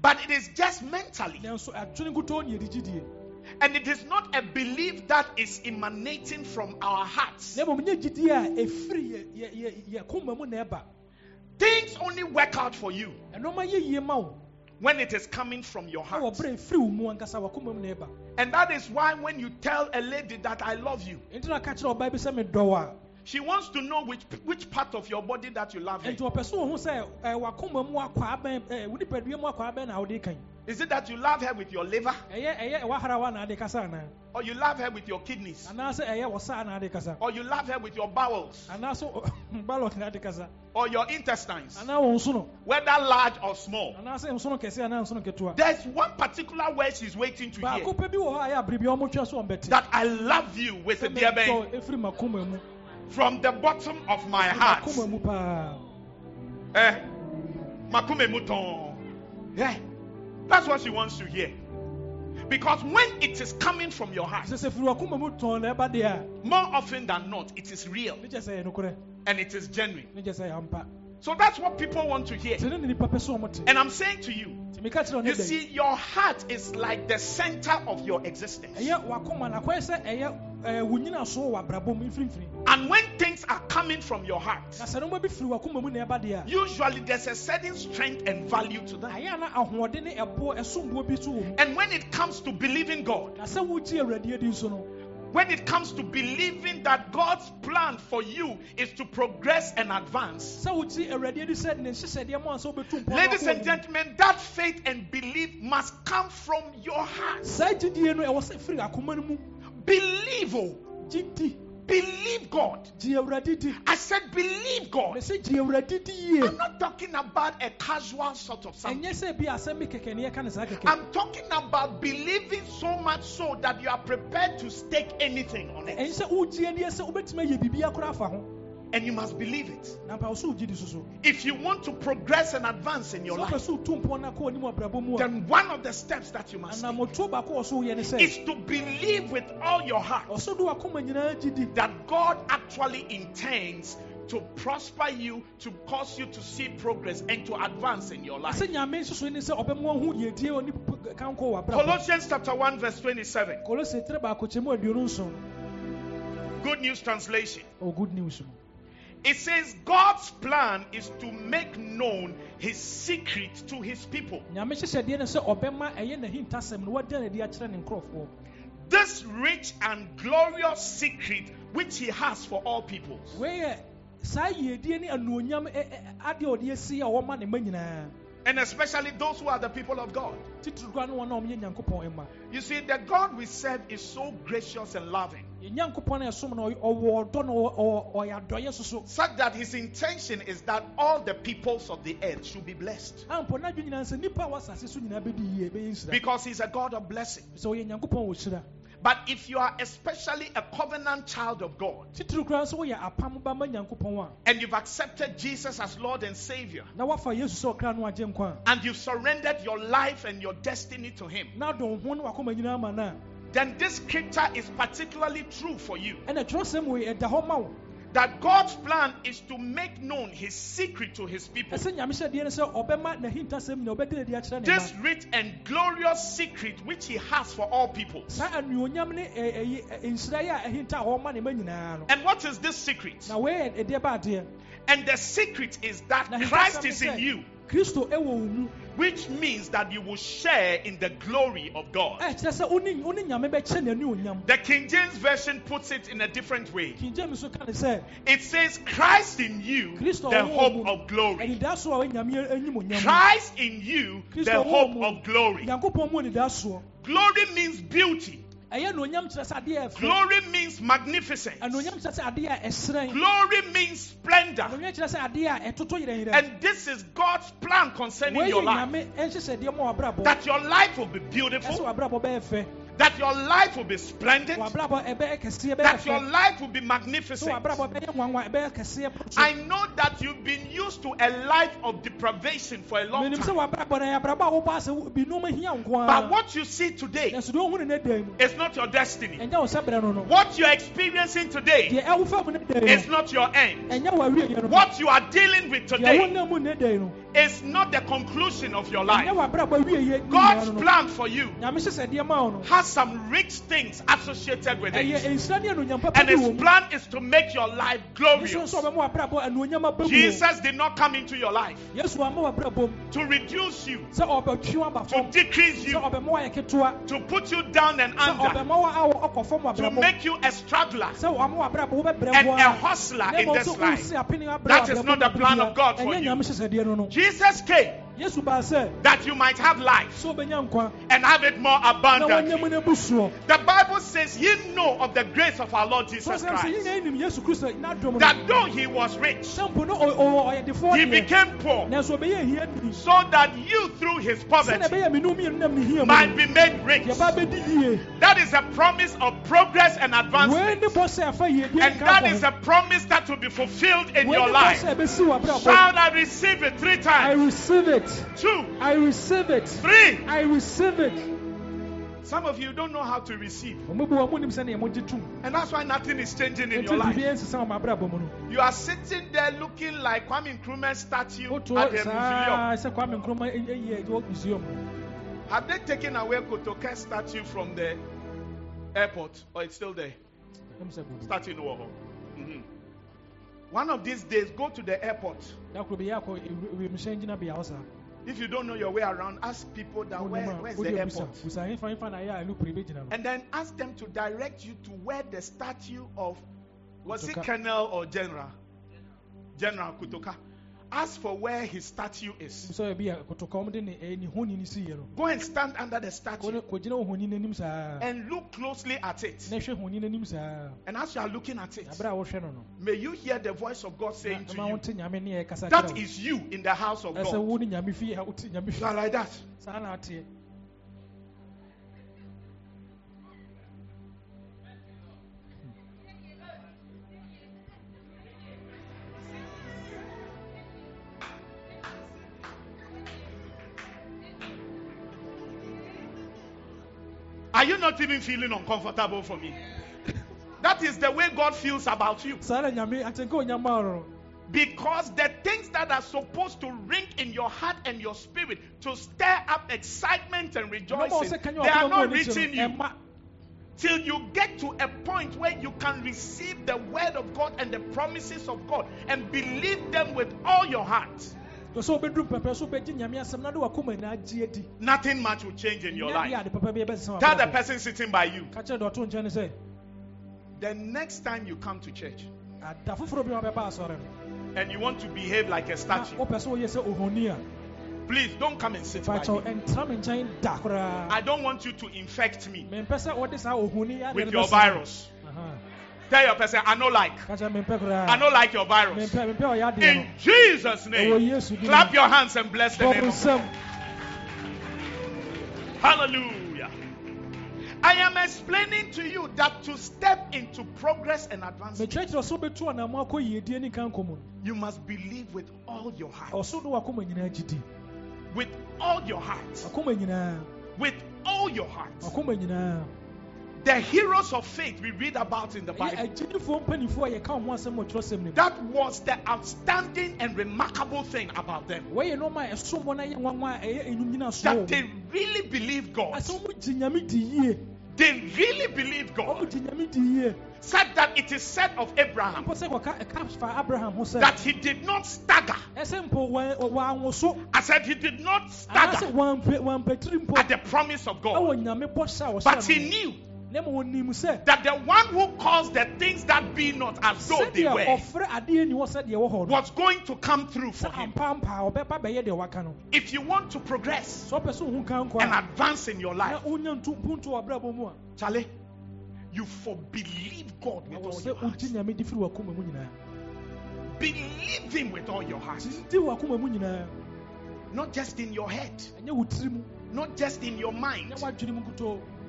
but it is just mentally. Nanso adwene nkutoo ne yɛde gyidie And it is not a belief that is emanating from our hearts. Things only work out for you ɛnɔma yɛ yie ma wo when it is coming from your heart. wɔ berɛ a ɛfiri wo mu ankasa wakoma mu na ɛba And that is why when you tell a lady that I love you, enti na ka kyerɛ ɔbaa bi sɛ medɔ wo a she wants to know which which part of your body that you love her. enti ɔpɛ sɛ ɔhu sɛ ɛ, wakoma mu akɔ abɛn eh, ɛ, wo nipadua mu akɔ abɛn na wode kan. Is it that you love her with your liver? Ɛyɛ ɛyɛ waharawa na ade kasa anaa? Or you love her with your kidneys? Anaasɛ ɛyɛ wɔsa na ade kasa? Or you love her with your bowels? Anaasɛ balɔt na ade kasa? Or your intestines, whether large or small? anaasɛ nsono kɛse anaa nsono ketewa? There's one particular word she's waiting to hear. Baako pɛ bi wɔ hɔ a ɛyɛ abere bi a ɔmotwa so ɔmbɛte. That I love you with a dear from the bottom of my heart. Eh. Yeah, that's what she wants to hear. Because when it is coming from your heart, more often than not, it is real and it is genuine. So that's what people want to hear. And I'm saying to you, you see, your heart is like the center of your existence. Eh, ɛyɛ wakoma na akɔyɛ sɛ ɛyɛ ɛɛ wo nyina so wɔ abrabɔ mu mfimfini And when things are coming from your heart, na sɛ nneɛma bi firi wakoma mu na ɛba deɛ a usually there's a certain strength and value to that. ayɛ a na ahoɔden ne ɛboɔ ɛsomboɔ bi so wɔ mu And when it comes to believing God, na sɛ wogye awurade adi nso no when it comes to believing that God's plan for you is to progress and advance, sɛ wogye awurade adi sɛ ne nhyehyɛdeɛ mu a sɛ wobɛtu mpɔ ladies and gentlemen, that faith and belief must come from your heart. Saa gyidie no ɛwɔ sɛ firi akoma no mu Believe, oh, believe God. I said, believe God. mɛsɛ gye awurade di I'm not talking about a casual sort of something. ɛnyɛ bi asɛm bi kɛkɛ ne yɛka ne I'm talking about believing so much so that you are prepared to stake anything on it. Sɛ wogye ani sɛ wobɛtumi ayɛ biribi akora afa ho And you must believe it. na mpa wo so wogye di so so If you want to progress and advance in your life, so wotu mpɔ no akɔ anim abrabɔ mu a then one of the steps that you must take anammɔtuo baako wɔ so woyɛ ne sɛ is to believe with all your heart ɔso de wakoma nyinaa gye di that God actually intends to prosper you, to cause you to see progress and to advance in your life. sɛ nyame nsoso ne sɛ ɔbɛma ho yɛdie wɔ ne kankɔ wɔ abrabɔ Colossians chapter 1, verse 27. kolose tere baako kyɛ mu aduonu nson Good News Translation. ɔ good news It says God's plan is to make known his secret to his people. nyame hyehyɛdeɛ no sɛ ɔbɛma ɛyɛ n'ahintasɛm no wada n'adi akyerɛ ne nkurɔfoɔ This rich and glorious secret which he has for all peoples. wei yɛ saa yiedie ne anuonyam ɛ- ɛ- adeɛ a ɔde asi a wɔma ne ma nyinaa And especially those who are the people of God. titiri kora ne wɔn a wɔyɛ nyankopɔn mma You see, the God we serve is so gracious and loving, yɛ nyankopɔn a ɛsom no ɔy- ɔwɔ ɔdɔ no ɔwɔ- ɔwɔ- ɔyɛ adɔyɛ soso such that his intention is that all the peoples of the earth should be blessed. ampɔ n'adwe nyinaa sɛ nnipa a wɔ asase so nyinaa bɛdi yie bɛyɛ nhyira Because he's a God of blessing. sɛ ɔyɛ nyankopɔn wɔ hyira But if you are especially a covenant child of God titiri kora nso woyɛ apam ba ma nyankopɔn a and you've accepted Jesus as Lord and Savior na woafa yesu sɛ ɔkra no agye nkwa a and you've surrendered your life and your destiny to him, na adɔn ho ne wakoma nyinaa ma no a then this scripture is particularly true for you. ɛna twerɛsɛm wei ɛda hɔ ma wo That God's plan is to make known his secret to his people. ɛsɛ nyame hyɛdeɛ no sɛ ɔbɛma n'ahintasɛm nyina ɔbɛdi n'adi akyerɛ ne This rich and glorious secret which he has for all people. saa anuonyam ne eh, eh, ɛ- ɛyi- eh, ɛ- nhyira yi a ɛhinta a ɔma ne ma nyinaa no And what is this secret? na wei yɛ ɛdeɛ ba adeɛ And the secret is that Christ is in you, kristo ɛwɔ wo mu which means that you will share in the glory of God. ɛkyerɛ sɛ wone wone nyame bɛkyɛ n'anuonyam The King James Version puts it in a different way. king james so ka ne sɛ It says, Christ in you, the hope of glory. anidasoɔ a ɔyɛ nyame anim onyam Christ in you, the hope of glory. nyankopɔn mu anidasoɔ Glory means beauty. Ɛyɛ anuonyam kyerɛ sɛ adeɛ a ɛfɛ Glory means magnificence. anuonyam kyerɛ sɛ adeɛ a ɛhyerɛn Glory means splendor. anuonyam kyerɛ sɛ adeɛ a ɛtoto yerɛnyerɛ And this is God's plan concerning your life. nyame ɛnhyehyɛdeɛ ma That your life will be beautiful, wabrabɔ bɛyɛ fɛ that your life will be splendid, wabrabɔ ɛbɛyɛ kɛseɛ bɛyɛ that your life will be magnificent. wabrabɔ bɛyɛ nwanwa ɛbɛyɛ kɛseɛ I know that you've been used to a life of deprivation for a long time. wabrabɔ na yɛabrabɔ a wobɔ asɛ binom hia nko But what you see today nanso deɛ wohu ne ne dan mu is not your destiny. ɛnyɛ wo sɛ berɛ no no What you're experiencing today deɛ ɛwo fa mu ne dan is not your end. ɛnyɛ w'awieɛ no What you are dealing with today wonam mu ne dan no is not the conclusion of your life. God's nyinaa no no plan for you nyame hyehyɛdeɛ ma wo no has some rich things associated with it. nhyira ne anuonyam papa And his plan is to make your life glorious. nso ɔbɛma wabrabɔ anuonyam aba mu Jesus did not come into your life yesu ama wabrabɔ mu to reduce you, sɛ ɔbɛtwe aba to decrease you, ɔbɛma wayɛ ketewa to put you down and under, ɔbɛma wa a ɔkɔ fam to make you a struggler sɛ ɔama wabrabɔ wobɛbrɛ and a hustler in this life. That is not the plan of God for you. Jesus came that you might have life sɛ wobɛnya nkwa and have it more abundantly. wanyam no abusuɔ The Bible says, Ye know of the grace of our Lord Jesus Christ, yɛnya nim yesu kristo n'adom no that though he was rich, sɛ mpo no ɔ- ɔwɔ ɔyɛdefoɔ he became poor, nanso ɔbɛyɛ ahia ni so that you through his poverty ɛbɛyɛ me no mmienu nam ne hia mu might be made rich. yɛba bɛdi yie That is a promise of progress and advancement. ne bɔ sɛ ɛfa yiedie And that is a promise that will be fulfilled in your life. sɛ ɛbɛsi wabrabɔ Shout, I receive it three times? I receive it Two, I receive it three. I receive it Some of you don't know how to receive. ɔmo bi wɔ ɔmo nim sɛnea mogye tum And that's why nothing is changing in your life. biribiara nsesa wɔ m'abrabɔ mu no You are sitting there looking like Kwame Nkrumah's statue at the museum. sɛ kwame nkroma ɛyɛ ɛwɔ museum Have they taken away Kotoka statue from the airport or it's still there? ɛm sɛ bobo Statue no more. Mhm. One of these days, go to the airport. Yakoro bi yɛ akɔ wiemhyɛn gyina bea hɔ saa If you don't know your way around, ask people that where, where's the airport? busa hefa hefa na yɛ a ɛlupere bɛgyina no And then ask them to direct you to where the statue of was it Colonel or General? General Kotoka. Ask for where his statue is. sɛ ɛbi a kotoka ɔmo de ne eh, ɛɛ ne honi ne si yɛ no Go and stand under the statue Kɔ- kɔgyina wɔ honi n'anim saa and look closely at it. na hwɛ honi n'anim saa And as you are looking at it, abere a wɔhwɛ no no may you hear the voice of God saying to you, wɔnte nyame ne yɛ kasa kyerɛ That is you in the house of God. wo ne nyame fie a wote nyame You are like that. Are you not even feeling uncomfortable for me? That is the way God feels about you. saa na nyame akyɛnka onyama no Because the things that are supposed to ring in your heart and your spirit to stir up excitement and rejoicing, they are not reaching you till you get to a point where you can receive the word of God and the promises of God and believe them with all your heart. Sɛ wobɛduru pɛpɛ so wobɛgye nyame asɛm na de wakoma nyinaa gye adi Nothing much will change in your life. ade papa bi ɛbɛsesa Tell the person sitting by you ka kyerɛ deɛ ɔto nkyɛn ne sɛ the next time you come to church ada foforɔ bi a wabɛba asɔre no and you want to behave like a statue, wopɛ sɛ woyɛ sɛ ohoni a please don't come and sit by me. ɛntra me nkyɛn da koraa I don't want you to infect me mempɛ sɛ wode saa ohoni ade with your virus. Aha. Tell your person, I don't like. ka kyerɛ mempɛ koraa I don't like your virus. mempɛ mempɛ ɔyɛ adeɛ no In Jesus' name, clap your hands and bless the name of God. Hallelujah. I am explaining to you that to step into progress and advancement, mekyerɛkyerɛ sɛ wobɛtu anammɔ akɔ yiedie ne nka nkɔ mu no you must believe with all your heart. ɔso de wakoma nyinaa gyidi With all your heart. With all your heart. The heroes of faith we read about in the Bible. agyinifoɔ mpanimfoɔ a yɛka wɔn asɛm wɔ twerɛsɛm no mu That was the outstanding and remarkable thing about them. wɔyɛ nneɛma a ɛsom wɔn na ɛyɛ nwanwa a ɛyɛ enum nyina so That they really believed God. asɛ wɔn gye nyame di yie They really believed God. gye nyame di yie Said that it is said of Abraham mpo sɛ wɔka ɛka fa abraham ho sɛ that he did not stagger. ɛsɛ mpo wɔn wɔanwo so I said he did not stagger at the promise of God. ɛwɔ nyame bɔhyɛ a But he knew na ma wɔnim sɛ that the one who calls the things that be not as though they were ɔfrɛ adeɛ ni hɔ sɛdeɛ ɛwɔ hɔ no was going to come through for him. ampampa ɔbɛba bɛyɛ deɛ waka no. If you want to progress sɛ ɔpɛ sɛ ohu and advance in your life, wonya nto- mpuntu wɔ abrabɔ mu a Charlie, you for believe God with all your heart. wogye nyame di firi wakoma mu nyinaa. Believe Him with all your heart, di wakoma mu nyinaa. Not just in your head, ɛnyɛ wo tiri mu. Not just in your mind,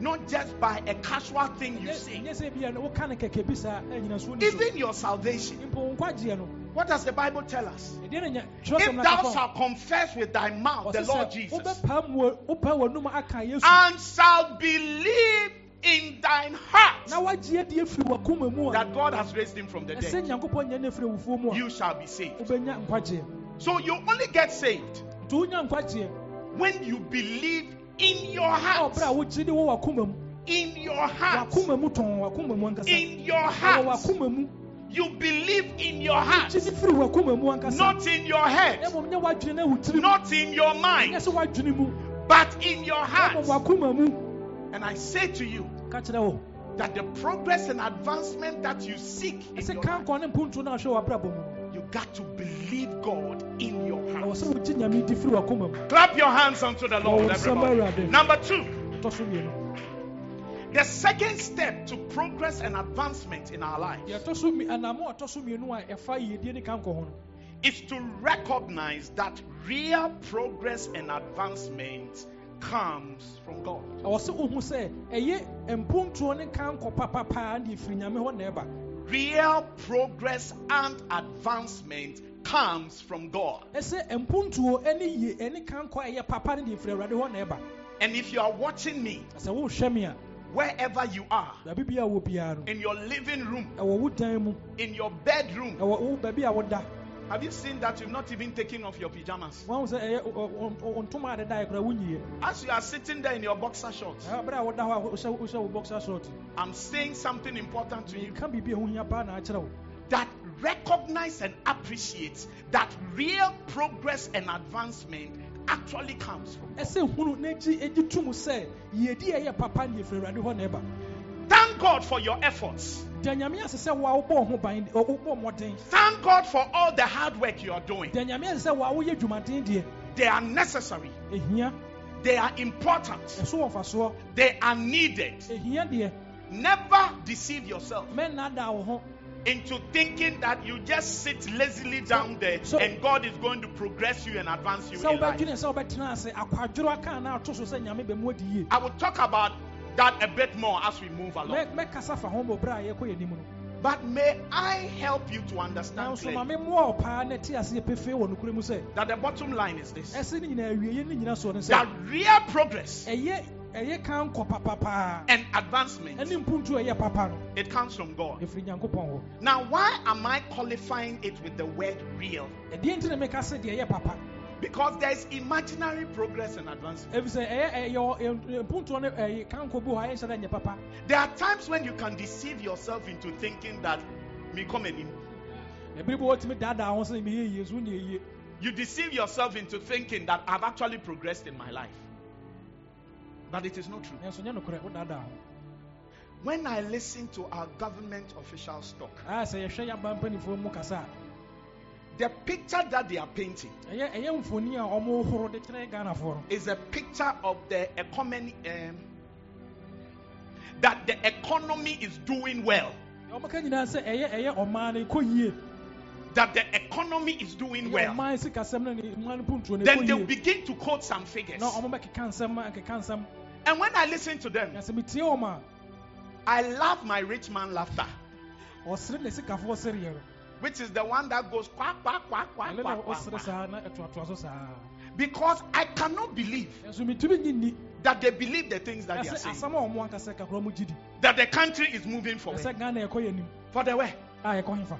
ɛnyɛ w'adwene mu nkutoo not just by a casual thing you say. ɛnyɛ sɛ bia no woka no kɛkɛ bi saa na anyina so ni so Even your salvation. mpo wo nkwagyeɛ no What does the Bible tell us? Eh, nya If thou shalt confess with thy mouth the Lord Jesus wobɛpaa mu wopaa w'anum aka yesu and shalt believe in thine heart na woagye adi afiri wakoma mu a that God has raised him from the dead, nyankopɔn nyɛ no afiri awufoɔ mu a you shall be saved. So you only get saved nti wonya nkwagyeɛ when you believe in your heart. ɔberɛ a wogye de wɔ wakoma mu In your heart. wakoma mu tɔn wakoma mu ankasa In your heart. You believe in your heart, gye de firi wakoma mu ankasa not in your head, mmom nyɛ w'adwene na wo tiri mu. Not in your mind, sɛ w'adwene mu. But in your heart. mmom wakoma mu And I say to you ka kyerɛ wo. that the progress and advancement that you seek in ɛsɛ your ka life, nkɔ ne mpontu no ahwɛ w'abrabɔ mu you got to believe God in your ɛwɔ heart. sɛ wogye nyame di firi wakoma mu Clap your hands unto the Lord, everybody. Number two, tɔ so mmienu the second step to progress and advancement in our lives deɛ ɛtɔ so mmi- anammɔ a ɛtɔ so mmienu a ɛfa yiedie ne ka nkɔ ho no is to recognize that real progress and advancement comes from God. Real progress and advancement comes from God. ɛsɛ mpuntuo ne yie ne kankɔ a ɛyɛ papa ne deɛ firi awurade hɔ And if you are watching me, sɛ wohwɛ me a wherever you are, baabi bi a wɔ biara in your living room, ɛwɔ wo dan mu in your bedroom, ɛwɔ wo baabi a woda have you seen that you've not even taken off your pajamas? koraa wonyie As you are sitting there in your boxer shorts, ɛberɛ a woda hɔ a wohyɛ wohyɛ wo boxer short I'm saying something important to you. ka biribi a ho hia paa na akyerɛ wo that recognize and appreciate that real progress and advancement actually comes from God. God for your efforts. da nyame ase sɛ wo a wobɔ ho ban ɔ- wobɔ mmɔden Thank God for all the hard work you are doing. da nyame ase sɛ wo a woyɛ dwumaden deɛ They are necessary, they are important, ɛso wɔ mfasoɔ they are needed. Never deceive yourself mɛnnaada wo ho into thinking that you just sit lazily down there so- and God is going to progress you and advance you in life. wobɛdwene sɛ wobɛtena ase akwadworɔ aka na ato so sɛ nyame bɛmu adi yie I will talk about that a bit more as we move along. Mɛ- mɛkasa fa ho bɔ berɛ a yɛkɔ yɛnim no But may I help you to understand clearly memmoa wo paa na te ase pefee wɔ nokorɛ mu sɛ that the bottom line is this ɛse ne nyinaa awiei ne nyina soɔ no that real progress and advancement ɛne mpuntu a ɛyɛ papa no it comes from God. ɛfiri nyankopɔn hɔ Now, why am I qualifying it with the word real? Ɛdeɛ nti na meka sɛ deɛ ɛyɛ papa Because there is imaginary progress and advancement. ɛfiri sɛ ɛyɛ ɛyɛ ɛ- mpuntuo no ɛyɛ ka nkɔ bi hɔ a ɛnhyɛ dɛ nyɛ papa There are times when you can deceive yourself into thinking that me come and ɛbere bi wɔtumi daadaa ho sɛ meyɛ yie so wonyɛ yie you deceive yourself into thinking that I've actually progressed in my life. But it is not true. nanso nyɛ nokorɛ wodaadaa ho When I listen to our government officials talk, the picture that they are painting ɛyɛ ɛyɛ mfoni a ɔmo horo de kyerɛ ghanafoɔ no. is a picture of the economy um, that the economy is doing well. Ɔmaka nyinaa sɛ ɛyɛ ɛyɛ ɔmaa no ɛkɔ yie. That the economy is doing well. ɔmaa sikasɛm no ne mmaa no puntuo no then they'll begin to quote some figures. Na ɔmo bɛkeka nsɛm akeka nsɛm. And when i listen to them I sɛ metie wɔm a i love my rich man laughter ɔsere ne sikafoɔ sereɛ no which is the one that goes quack quack quack quack quack, quack, quack. saa na ɛtoatoa so saa. Because i cannot believe nanso metumi nyi nni that they believe the things that they are saying. asɛm a ɔmo ankasa ka korɔ mo gyi di. That the country is moving forward ɛsɛ ghana ɛkɔ yɛ anim. For the way a yɛkɔ hefa.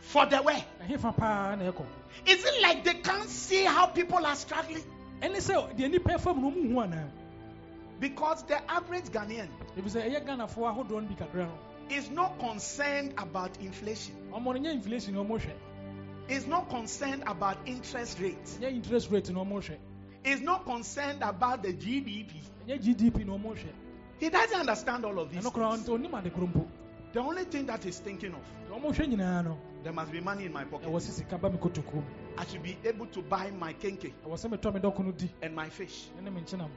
For the way ɛhefa paa na ɛkɔ. Is it like they can't see how people are struggling? Ɛne sɛ deɛ nipa ɛfam no ɔmo hu anaa? Because the average ghanaian ɛfiri sɛ ɛyɛ ghanafoɔ ahodoɔ no bi kakra no is not concerned about inflation. Nyɛ inflation na ɔmo hwɛ is not concerned about interest rates nyɛ interest rate na ɔmo hwɛ is not concerned about the gdp nyɛ gdp na ɔmo hwɛ he doesn't understand all of these ɛno koraa things. nti onim ade the only thing that he's thinking of ɔmo hwɛ nyinaa no there must be money in my pocket. Ɛwɔ sɛ sika ba me kotokuo i should be able to buy my kenke sɛ metɔ me dɔko no di. and my fish. Ɛne me nkyenam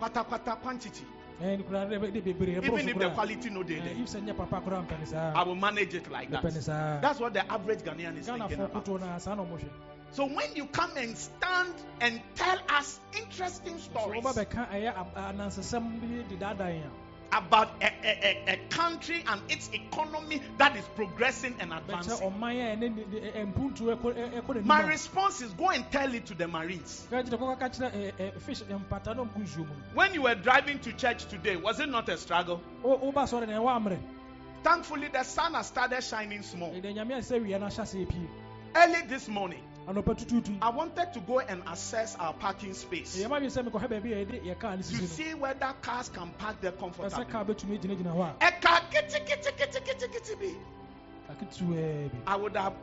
kwata kwata quantity ɛne koraa de de bebree ɛboro even if the quality no dey Eh, there. if sɛ nyɛ papa koraa mpɛ ne i will manage it like that. that's what the average ghanaian is thinking about. kotoɔ no a saa na ɔmo hwɛ so when you come and stand and tell us interesting stories woba bɛka ɛyɛ ab- anansesɛm bi de daadaa yɛn a about a, a, a, a country and its economy that is progressing and advancing. My response is go and tell it to the Marines. nsuo mu no When you were driving to church today, was it not a struggle? Wo- woba sɔre na ɛwɔ ammerɛ Thankfully, the sun has started shining small. ɛdɛ nyame a sɛ wia no ahyɛ sɛ pie Early this morning, I wanted to go and assess our parking space. Ɛyɛ ma bi sɛ mekɔhwɛ baabi a yɛde yɛ kaa no to see whether cars can park there comfortably. I would have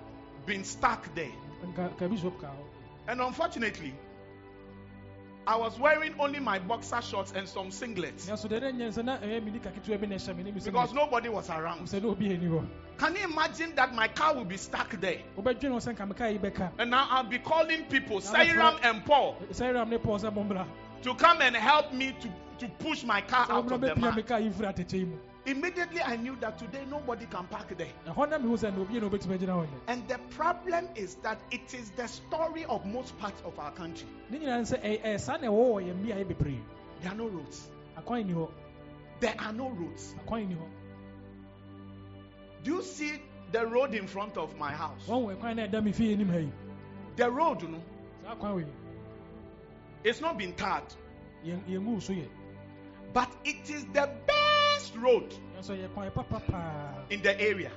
been stuck there. nka ka bishop ka hɔ And unfortunately, I was wearing only my boxer shorts and some singlets nanso deɛ ne nyɛ sɛ na ɛyɛ mini ka ketewa bi na ɛhyɛ me ne mi sɛ because nobody was around. sɛ ne obi ani hɔ Can you imagine that my car will be stuck there? wobɛdwene wo sɛ nka meka yi bɛka And now I'll be calling people, Sairam and Paul, sɛ ram ne pɔw sɛ mommra to come and help me to, to push my car out of the mud. Kaa yi firi atɛkyɛ yi mu Immediately I knew that today nobody can park there. ɛhɔ na mehu sɛ ne obi na obɛtumi agyina hɔ nyɛ And the problem is that it is the story of most parts of our country. ne nyinaa ne sɛ ɛyɛ- ɛyɛ saa na ɛwɔ wɔ yɛn beaeɛ bebree There are no roads. akwan ni hɔ There are no roads. akwan ni hɔ Do you see the road in front of my house. wɔn wɔ kwan na ɛda mi fie anim ha yi The road, you know, saa kwan wɔ yi it's not been tarred, yɛn yɛn gu so yɛ but it is the best road nso yɛ kwan yɛ papa paa in the area.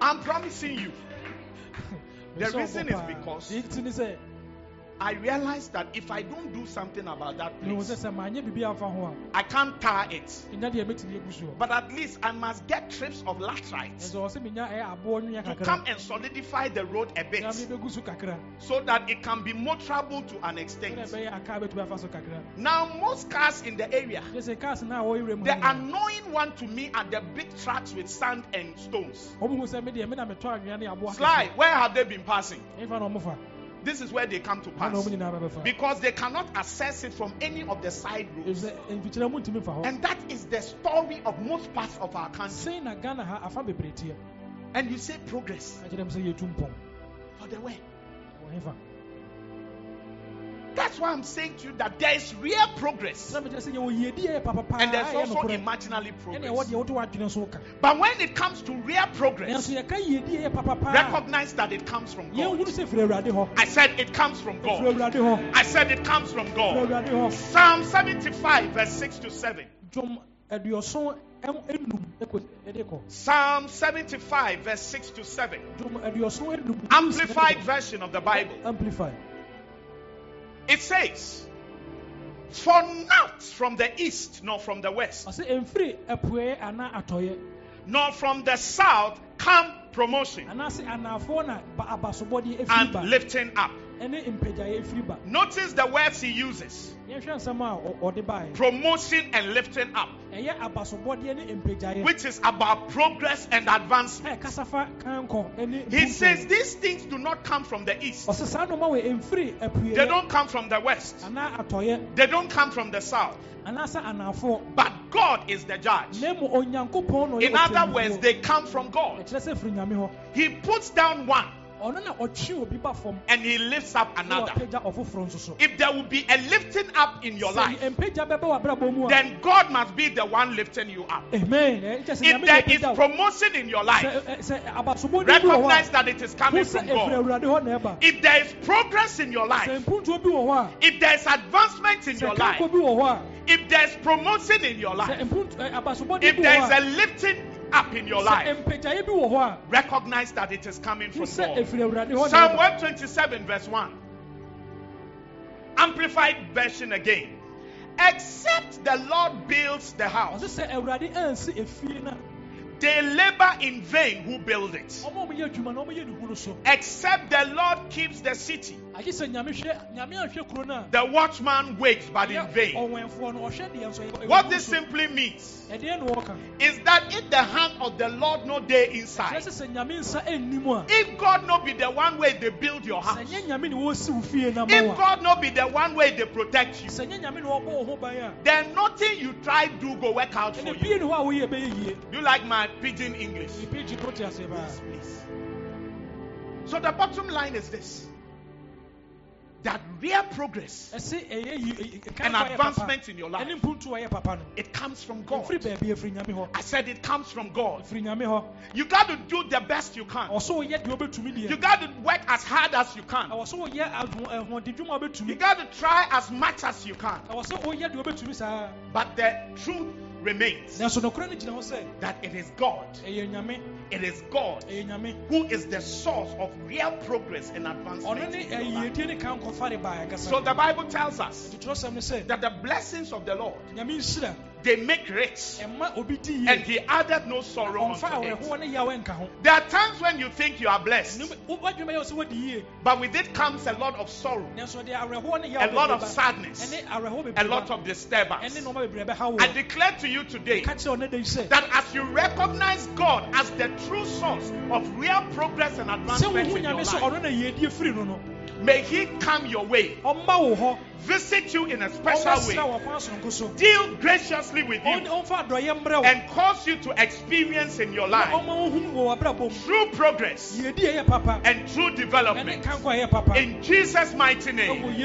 I'm promising you. The reason is because- I realized that if I don't do something about that place, sɛ maa nye bibi afa ho a I can't tar it. nya deɛ mɛtumi egu so But at least I must get trips of laterite nso ɔsɛ mi nya ɛyɛ eh, aboɔ nwia to come and solidify the road a bit so that it can be motorable to an extent. ɛbɛyɛ aka bɛtumi afa so kakra Now, most cars in the area, kyerɛ sɛ cars na a wɔyɛ wura mu the annoying one to me are the big trucks with sand and stones. wɔn hu sɛ mi deɛ mi na mi tɔ anwia ne aboɔ Sly, where have they been passing? Ɛnfa na ɔmo fa This is where they come to pass. because they cannot access it from any of the side roads. efisɛ nfikyerɛ mu ntumi fa hɔ And that is the story of most parts of our country. sɛn na ghana ha afa bebree teɛ And you say progress. Akyerɛ mu sɛ yɛtu mpɔn. For the way. That's why I'm saying to you that there is real progress and there's also imaginary progress. deɛ woto wadwene so ka But when it comes to real progress, recognize that it comes from God. hunu sɛ firi awurade hɔ I said it comes from God. I said it comes from God. Psalm 75, verse 6 to 7. dwom aduɔson ɛm- enum ɛkɔ ɛde kɔ Psalm 75, verse 6 to 7. dwom aduɔson enum Amplified version of the Bible. amplify It says, For not from the east, nor from the west, ɔsɛ emfiri ɛpuɛ ana atɔyɛ nor from the south come promotion anaasɛ anafoɔ na ba abasobɔdeɛ efiri and lifting up. Ɛne mpagyaeɛ efiri ba Notice the words he uses. Yɛhwɛ nsɛm a ɔ- ɔde baeɛ promotion and lifting up, ɛyɛ abasobɔdeɛ ne mpagyaeɛ which is about progress and advancement. ɛyɛ kasafa kankɔ ɛne He says these things do not come from the east, ɔsɛ saa nneɛma wɔ emfiri they don't come from the west, they don't come from the south, but God is the judge. na mu onyankopɔn na ɔyɛ In other words, they come from God. ɛkyerɛ sɛ firi nyame hɔ He puts down one ɔno na ɔtwe obi ba fam and he lifts up another. ɔpagya ɔfoforɔ nso so. If there will be a lifting up in your life, mpagya bɛbɛ wɔ abrabɔ mu a then God must be the one lifting you up. amen. If there is promotion in your life, sɛ ɛ- sɛ abasobɔde bi wɔ hɔ recognize that it is coming from God. awurade hɔ na ɛba If there is progress in your life, mpuntuo bi wɔ hɔ if there is advancement in your life, bi wɔ hɔ if there is promotion in your life, mpuntu ɛ, abasobɔde if there is a lifting up in your life, mpagyaeɛ bi wɔ hɔ a recognize that it is coming from God. ɛfiri awurade hɔ na Psalm ɛba 127, verse 1. Amplified version again. Except the Lord builds the house, sɛ awurade ansi efie na they labor in vain who build it. ɔma ɔmo yɛ adwuma na ɔmo yɛ ne hunu so Except the Lord keeps the city, agye sɛ nyame hwɛ nyame ahwɛ kuro no a the watchman wakes but in vain. ɔwɛnfoɔ no ɔhwɛ deɛ nso ɛyɛ- ɛyɛ What this simply means ɛdeɛ na wɔka is that if the hand of the Lord no day inside, sɛ sɛ nyame nsa ɛnnim a if God no be the one way they build your house, nyɛ nyame ne wɔsi wo fie na ma if God no be the one way they protect you, sɛ nyɛ nyame ne wɔbɔ wo ho ban a then nothing you try do go work out for you. bie ne hɔ a woyɛ ɛbɛyɛ yie You like my pidgin English? pagyi no te ase paa Please. So the bottom line is this: that real progress yi- ɛ- ɛ- and kanfo a ɛyɛ advancement in your life, mpuntu a ɛyɛ papa no it comes from God. ɛfiri baabi ɛfiri eh, nyame hɔ I said it comes from God. ɛfiri nyame hɔ You got to do the best you can. ɔsɛ woyɛ deɛ wobɛtumi You got to work as hard as you can. ɛwɔ sɛ woyɛ aho- eh, ɛhoɔden dwuma a You got to try as much as you can. ɛwɔ sɛ woyɛ deɛ wobɛtumi saa But the truth remains that it is God. It is God who is the source of real progress and advancement. So the Bible tells us that the blessings of the Lord they make rich, ɛma obi di and He added no sorrow unto it. awerɛhoɔ ne yaw nka ho. There are times when you think you are blessed, wadwuma yɛ wo sɛ wadi yie. But with it comes a lot of sorrow, nanso ɔde awerɛhoɔ ne yaw a lot of sadness, a lot of disturbance. nɔɔma bebree bɛha wo. I declare to you today ka kyerɛ ɔne da yi sɛ that as you recognize God as the true source of real progress and advancement in your life, ɔno na yiedie firi no no may He come your way, visit you in a special way, wɔ kwan sononko so deal graciously with you, ɔmfa adɔyɛ mmerɛ wo and cause you to experience in your life ɔma wo hunu wɔ w'abrabɔ mu. true progress yiedie ɛyɛ papa and true development. kanko a ɛyɛ papa In Jesus' mighty name,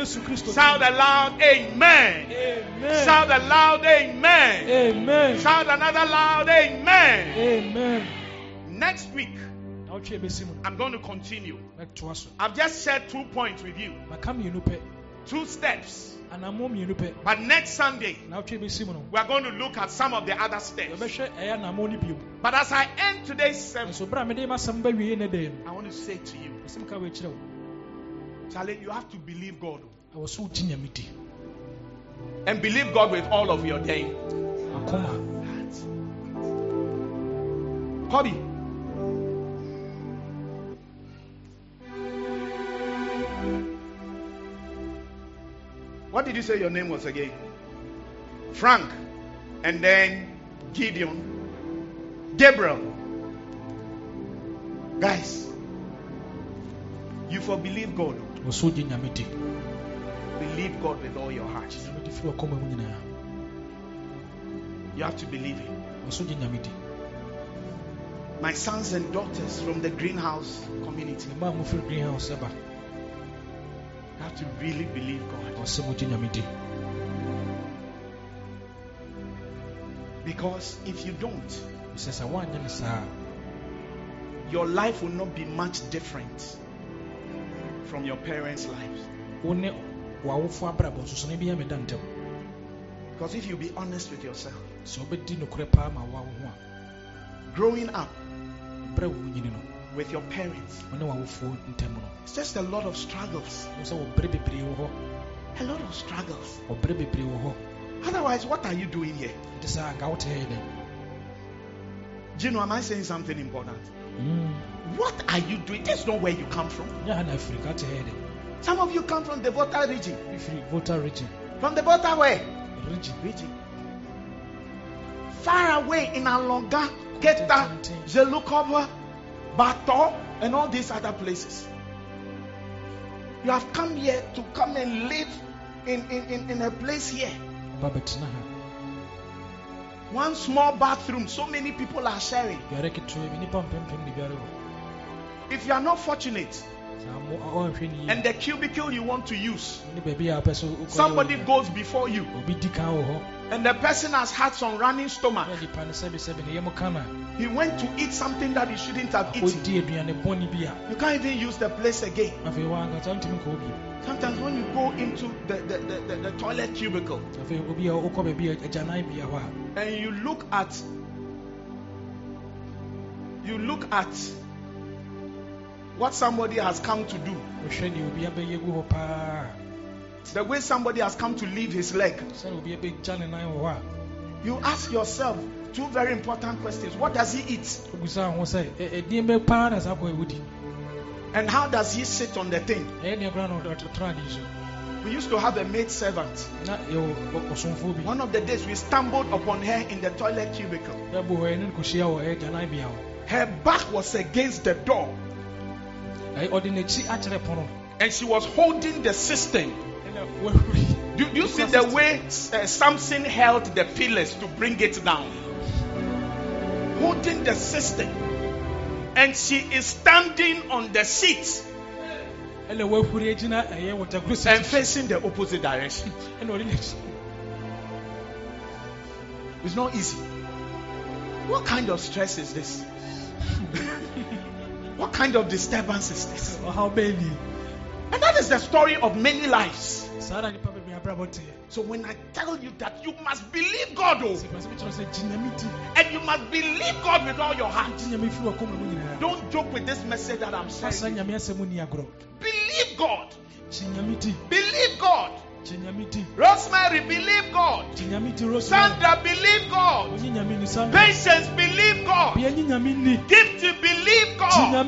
shout aloud, Amen. amen. Shout aloud, Amen. amen. Shout another loud, Amen. amen. Next week, I'm going to continue. I've just shared two points with you, maka mmienu pɛ two steps. But next Sunday, na wotwe bɛsi mu no we are going to look at some of the other steps. yɛbɛhwɛ ɛyɛ anammɔ no bio But as I end today's sermon, nso berɛ a mede masɛm ba wie ne I want to say to you, no ɛsɛm ka wɔakyerɛ wo Charlie, you have to believe God ɛwɔ so wogye nyame di and believe God with all of your day. akoma What did you say your name was again? Frank. And then Gideon. Gabriel. Guys, you for believe God. ɛwɔ so wogye nyame Believe God with all your heart. gye nyame di firi ɔkɔma mu nyinaa You have to believe Him. ɛwɔ so wogye nyame di My sons and daughters from the greenhouse community, have to really believe God. ɛwɔ sɛ mogye nyame di Because if you don't, sɛ sɛ woanyɛ ne your life will not be much different from your parents' lives. wo ne w'awofo abrabɔ nso so no bi meda ntɛm Because if you be honest with yourself, sɛ wobɛdi nokorɛ paa ma woawo ho growing up a berɛ a wo nyini no with your parents, wo ne w'awofoɔ ntam no it's just a lot of struggles. wo sɛ wɔbrɛ bebree wɔ A lot of struggles. wɔbrɛ bebree wɔ hɔ Otherwise, what are you doing here? nti sɛ anka wote hɛ dɛn am I saying something important? Mm, What are you doing? This is not where you come from. nyɛ ha na afiri ka te hɛ dɛn Some of you come from the Volta region. region From the Volta where? region Region. Far away in Anloga, Keta, Dzelukope, Bato, and all these other places. You have come here to come and live in, in, in, in a place here. ba bɛtena ha One small bathroom, so many people are sharing. biare ketewa bi nnipa mpempem de biare hɔ If you are not fortunate, sɛ mo- ɔnhwɛ ne and the cubicle you want to use, ne baabi a wopɛ sɛ wokɔyɛ somebody oh, goes before you, obi di kan wɔ oh, hɔ oh. and the person has had some running stomach. na nipa no sɛbesɛbe ne yɛm ka no He went to eat something that he shouldn't have eaten. ɔdi aduane bɔne bi a You can't even use the place again. afei wankasa ntumi nkɔ bio Sometimes when you go into the, the, the, the, the toilet cubicle afei obi a wokɔ baabi a agyanan bia hɔ a and you look at you look at what somebody has come to do, wohwɛ deɛ obi abɛyɛ gu hɔ paa the way somebody has come to leave his leg, sɛne obi abɛgya ne nan wɔ hɔ a you ask yourself two very important questions. What does he eat? wobusa ho sɛ "Ɛ- ɛdeɛn bɛ paa na saa kɔ ɛwodi And how does he sit on the thing? ɛyɛ deɛ koraa na ɔtena ade so We used to have a maid servant. na yɛwɔ ɔ- ɔsomfoɔ bi One of the days we stumbled upon her in the toilet cubicle. yɛbɔ hɔ ɛne no kɔhyia wɔ ɛyɛ agyanan bia hɔ Her back was against the door and she was holding the system. Do, do you see the way uh, Samson held the pillars to bring it down? Holding the system. And she is standing on the seat ɛna wahuri agyina ɛyɛ wɔtagoro and facing the opposite direction. ɛna ɔde n'akyi It's not easy. What kind of stress is this? what kind of disturbance is this? ɔhaw bɛɛ ni And that is the story of many lives. saa na nipa bebree abrabɔ teɛ So when I tell you that you must believe God, oh, sɛ sɛ mekyerɛ sɛ gye nyame di and you must believe God with all your heart. gye nyame firi ɔkɔma mu nyinaa Don't joke with this message that I'm saying. nyame asɛm mu Believe God. gye nyame di Believe God. Rosemary, believe God. gye nyame di rosemary Sandra, believe God. Patience, believe God. bia nye nyame ni Gifty, believe God.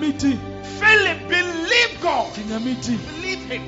Philip, believe God. Believe Him.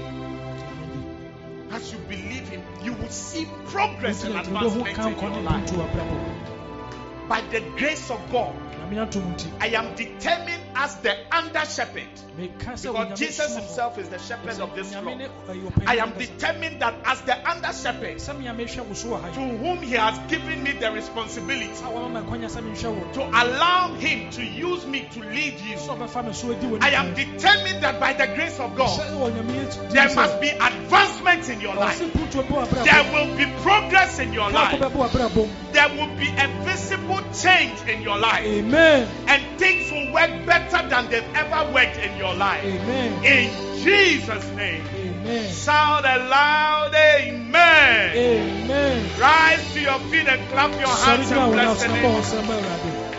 As you believe Him, you will see progress and nti yɛde wobɛhu advancement in your life. By the grace of God, nyame atom nti I am determined as the under shepherd. Because Jesus himself is the shepherd of this flock. ne ɛyɛ ɔpanyin I am determined that as the under shepherd, sɛ me a mehwɛ wo so wɔ ha to whom He has given me the responsibility a wama ma kwanya sɛ menhwɛ wo to allow Him to use me to lead you. sɛ ɔbɛfa me so adi wɔ I am determined that by the grace of God, sɛ wɔ nyame yɛ there must be advancement in your life. ɔse punto bɛ wɔ abrabɔ There will be progress in your life. bɛbɔ abrabɔ mu There there will be a visible change in your life. Amen. And things will work better than they've ever worked in your life. Amen. In Jesus' name. Amen. Shout aloud, Amen. Amen. Rise to your feet and clap your hands gyina and bless the name. wo nsɛm ma Awurade.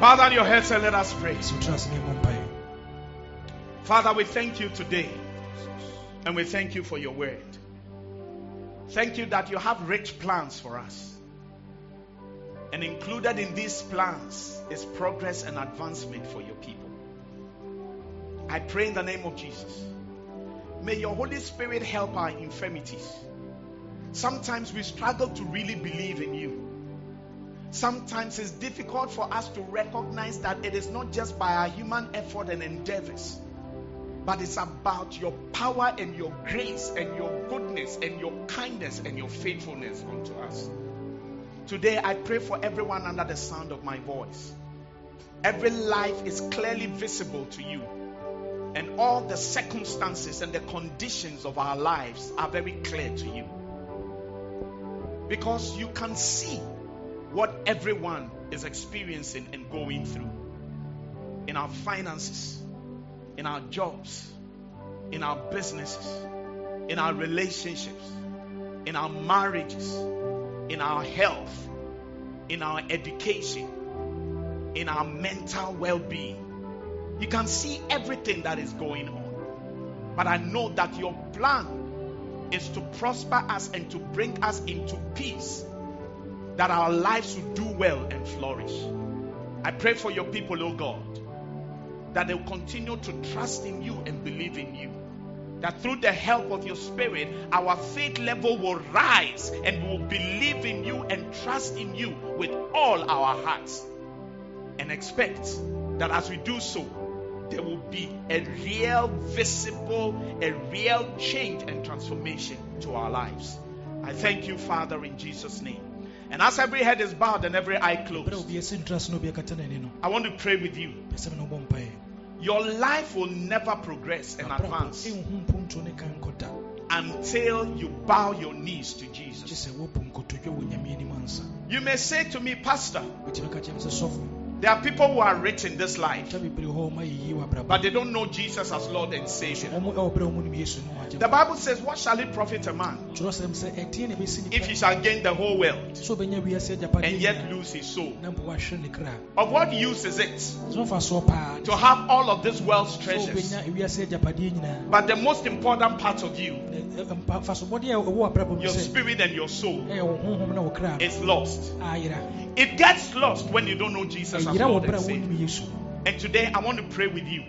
Bow down your heads and let us pray. Father, we thank you today and we thank you for your word. Thank you that you have rich plans for us. And included in these plans is progress and advancement for your people. I pray in the name of Jesus. May your Holy Spirit help our infirmities. Sometimes we struggle to really believe in you. Sometimes it's difficult for us to recognize that it is not just by our human effort and endeavors, but it's about your power and your grace and your goodness and your kindness and your faithfulness unto us. Today, I pray for everyone under the sound of my voice. Every life is clearly visible to you, and all the circumstances and the conditions of our lives are very clear to you. Because you can see what everyone is experiencing and going through in our finances, in our jobs, in our businesses, in our relationships, in our marriages, in our health, in our education, in our mental well being. You can see everything that is going on. But I know that your plan is to prosper us and to bring us into peace, that our lives will do well and flourish. I pray for your people, oh God that they'll continue to trust in you and believe in you. That through the help of your spirit, our faith level will rise and we will believe in you and trust in you with all our hearts. And expect that as we do so, there will be a real, visible, a real change and transformation to our lives. I thank you, Father, in Jesus' name. And as every head is bowed and every eye closed, obi asi ntra so na obi akata n'ani no, I want to pray with you. Your life will never progress and advance ɛnhu mpontuo ne kan nkɔda, until you bow your knees to Jesus. sɛ wobu nkotodwe wɔ Nyame anim ansa. You may say to me, Pastor, Wotumi ka kyerɛ me sɛ, "Sɔfo, there are people who are rich in this life, twa bebree hɔ a ɔma yɛyi w'abrabɔ. but they don't know Jesus as Lord and Savior. Ɔmo ɛwɔ berɛ a ɔmo nim Yesu no agye The. Bible says, What shall it profit a man Kyerɛwsɛm sɛ, ɛdeɛn na ɛbɛsi if he shall gain the whole world sɛ ɔbɛnya wiase agyapadeɛ and yet lose his soul? na mpo wahwere ne kra? Of what use is it Sɛ ɔmfa soɔ paa to have all of this world's treasures? wobɛnya wiase agyapadeɛ nyinaa. But the most important part of you, Na, ɛ, mpa- mfasobɔdeɛ a ɛwɔ w'abrabɔ mu your spirit and your soul, eh, ɛyɛ wo honhom na wo kra no, is lost. Ah, it gets lost when you don't know Jesus eh, as Lord and Savior. And today I want to pray with you.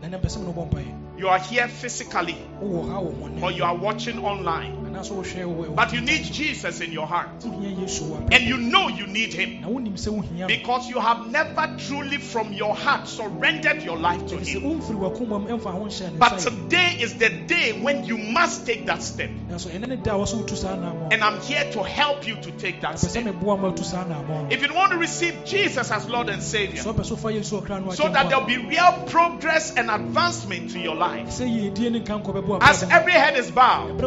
Na ɛnɛ mpɛ sɛ me ne wobɔ mpaeɛ. You are here physically Wowɔ ha wɔ wɔn or you are watching online, but you need Jesus in your heart. And you know you need Him because you have never truly from your heart surrendered your life to Him. But today is the day when you must take that step. And I'm here to help you to take that step. If you want to receive Jesus as Lord and Savior, so that there'll be real progress and advancement to your life. As every head is bowed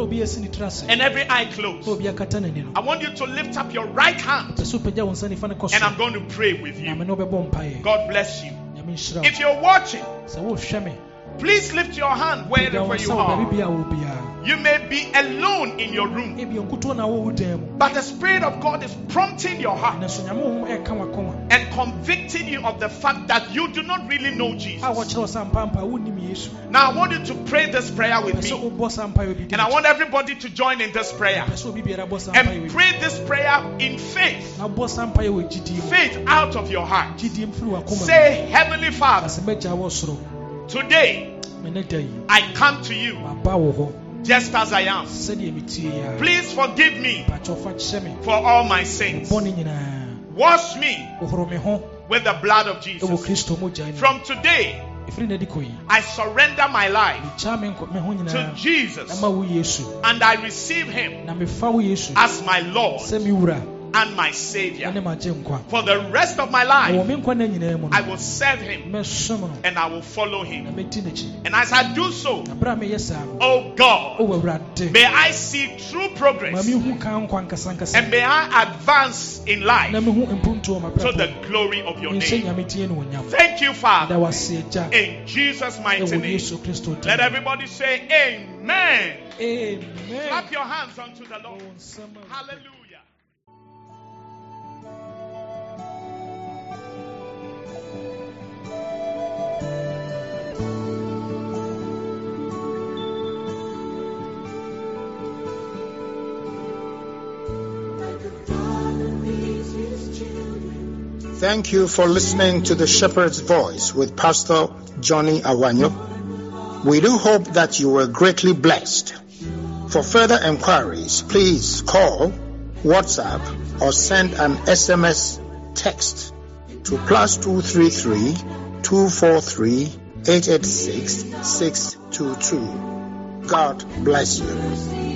ɛberɛ a obi asi ne tiri ase and every eye closed, obi akata n'ani no I want you to lift up your right hand. Pɛ sɛ wopagya wo nsa nifa no kɔ and I'm going to pray with you. ne wobɛbɔ mpaeɛ God bless you. If you're watching, sɛ wohwɛ me please lift your hand wherever you nsa wɔ baabi are. Bia wɔ biara You may be alone in your room, ebia nkutoɔ na wɔ wo dan mu. but the Spirit of God is prompting your heart nanso nyame honhom ɛka w'akoma and convicting you of the fact that you do not really know Jesus. wɔkyerɛ wo sa mpampa wonnim yesu. Now, I want you to pray this prayer with me, wobɔ sa mpaeɛ obi di and I want everybody to join in this prayer. Pɛ sɛ obi biara bɔ sa mpaeɛ and pray this prayer in faith, na bɔ sa mpaeɛ wɔ gyidie faith out of your heart. gyidie mu firi w'akoma mu. Say, Heavenly Father, asɛ mɛgya wɔ soro. today me ne da yi. I come to you maba wɔ hɔ just as I am. sɛdeɛ metie yi a Please forgive me pakyɛw fa kyɛ me for all my sins. Uh, Wash me wohoro me ho with the blood of Jesus. kristo mogya mu From today, ɛfiri na di kɔ yi I surrender my life megyaa me nkɔ- me ho to Jesus ɛma wo yesu. and I receive Him na mefa wo yesu. as my Lord. Sɛ me wura and my Savior. For the rest of my life, wɔ me nkwa no nyinaa mu I will serve Him and I will follow Him. And as I do so, na berɛ a meyɛ saa no oh God, may I see true progress mehu ka nkwa nkasankasa and may I advance in life to the glory of your name. nyame tie ne onyam Thank you, Father, in Jesus' mighty name. Let everybody say Amen. amen Clap your hands unto the Lord. Wɔn nsɛm a- Hallelujah. Thank you for listening to the Shepherd's Voice with Pastor Johnny Awanyo. We do hope that you were greatly blessed. For further enquiries, please call, WhatsApp, or send an SMS text to plus 233 243 886 622. God bless you.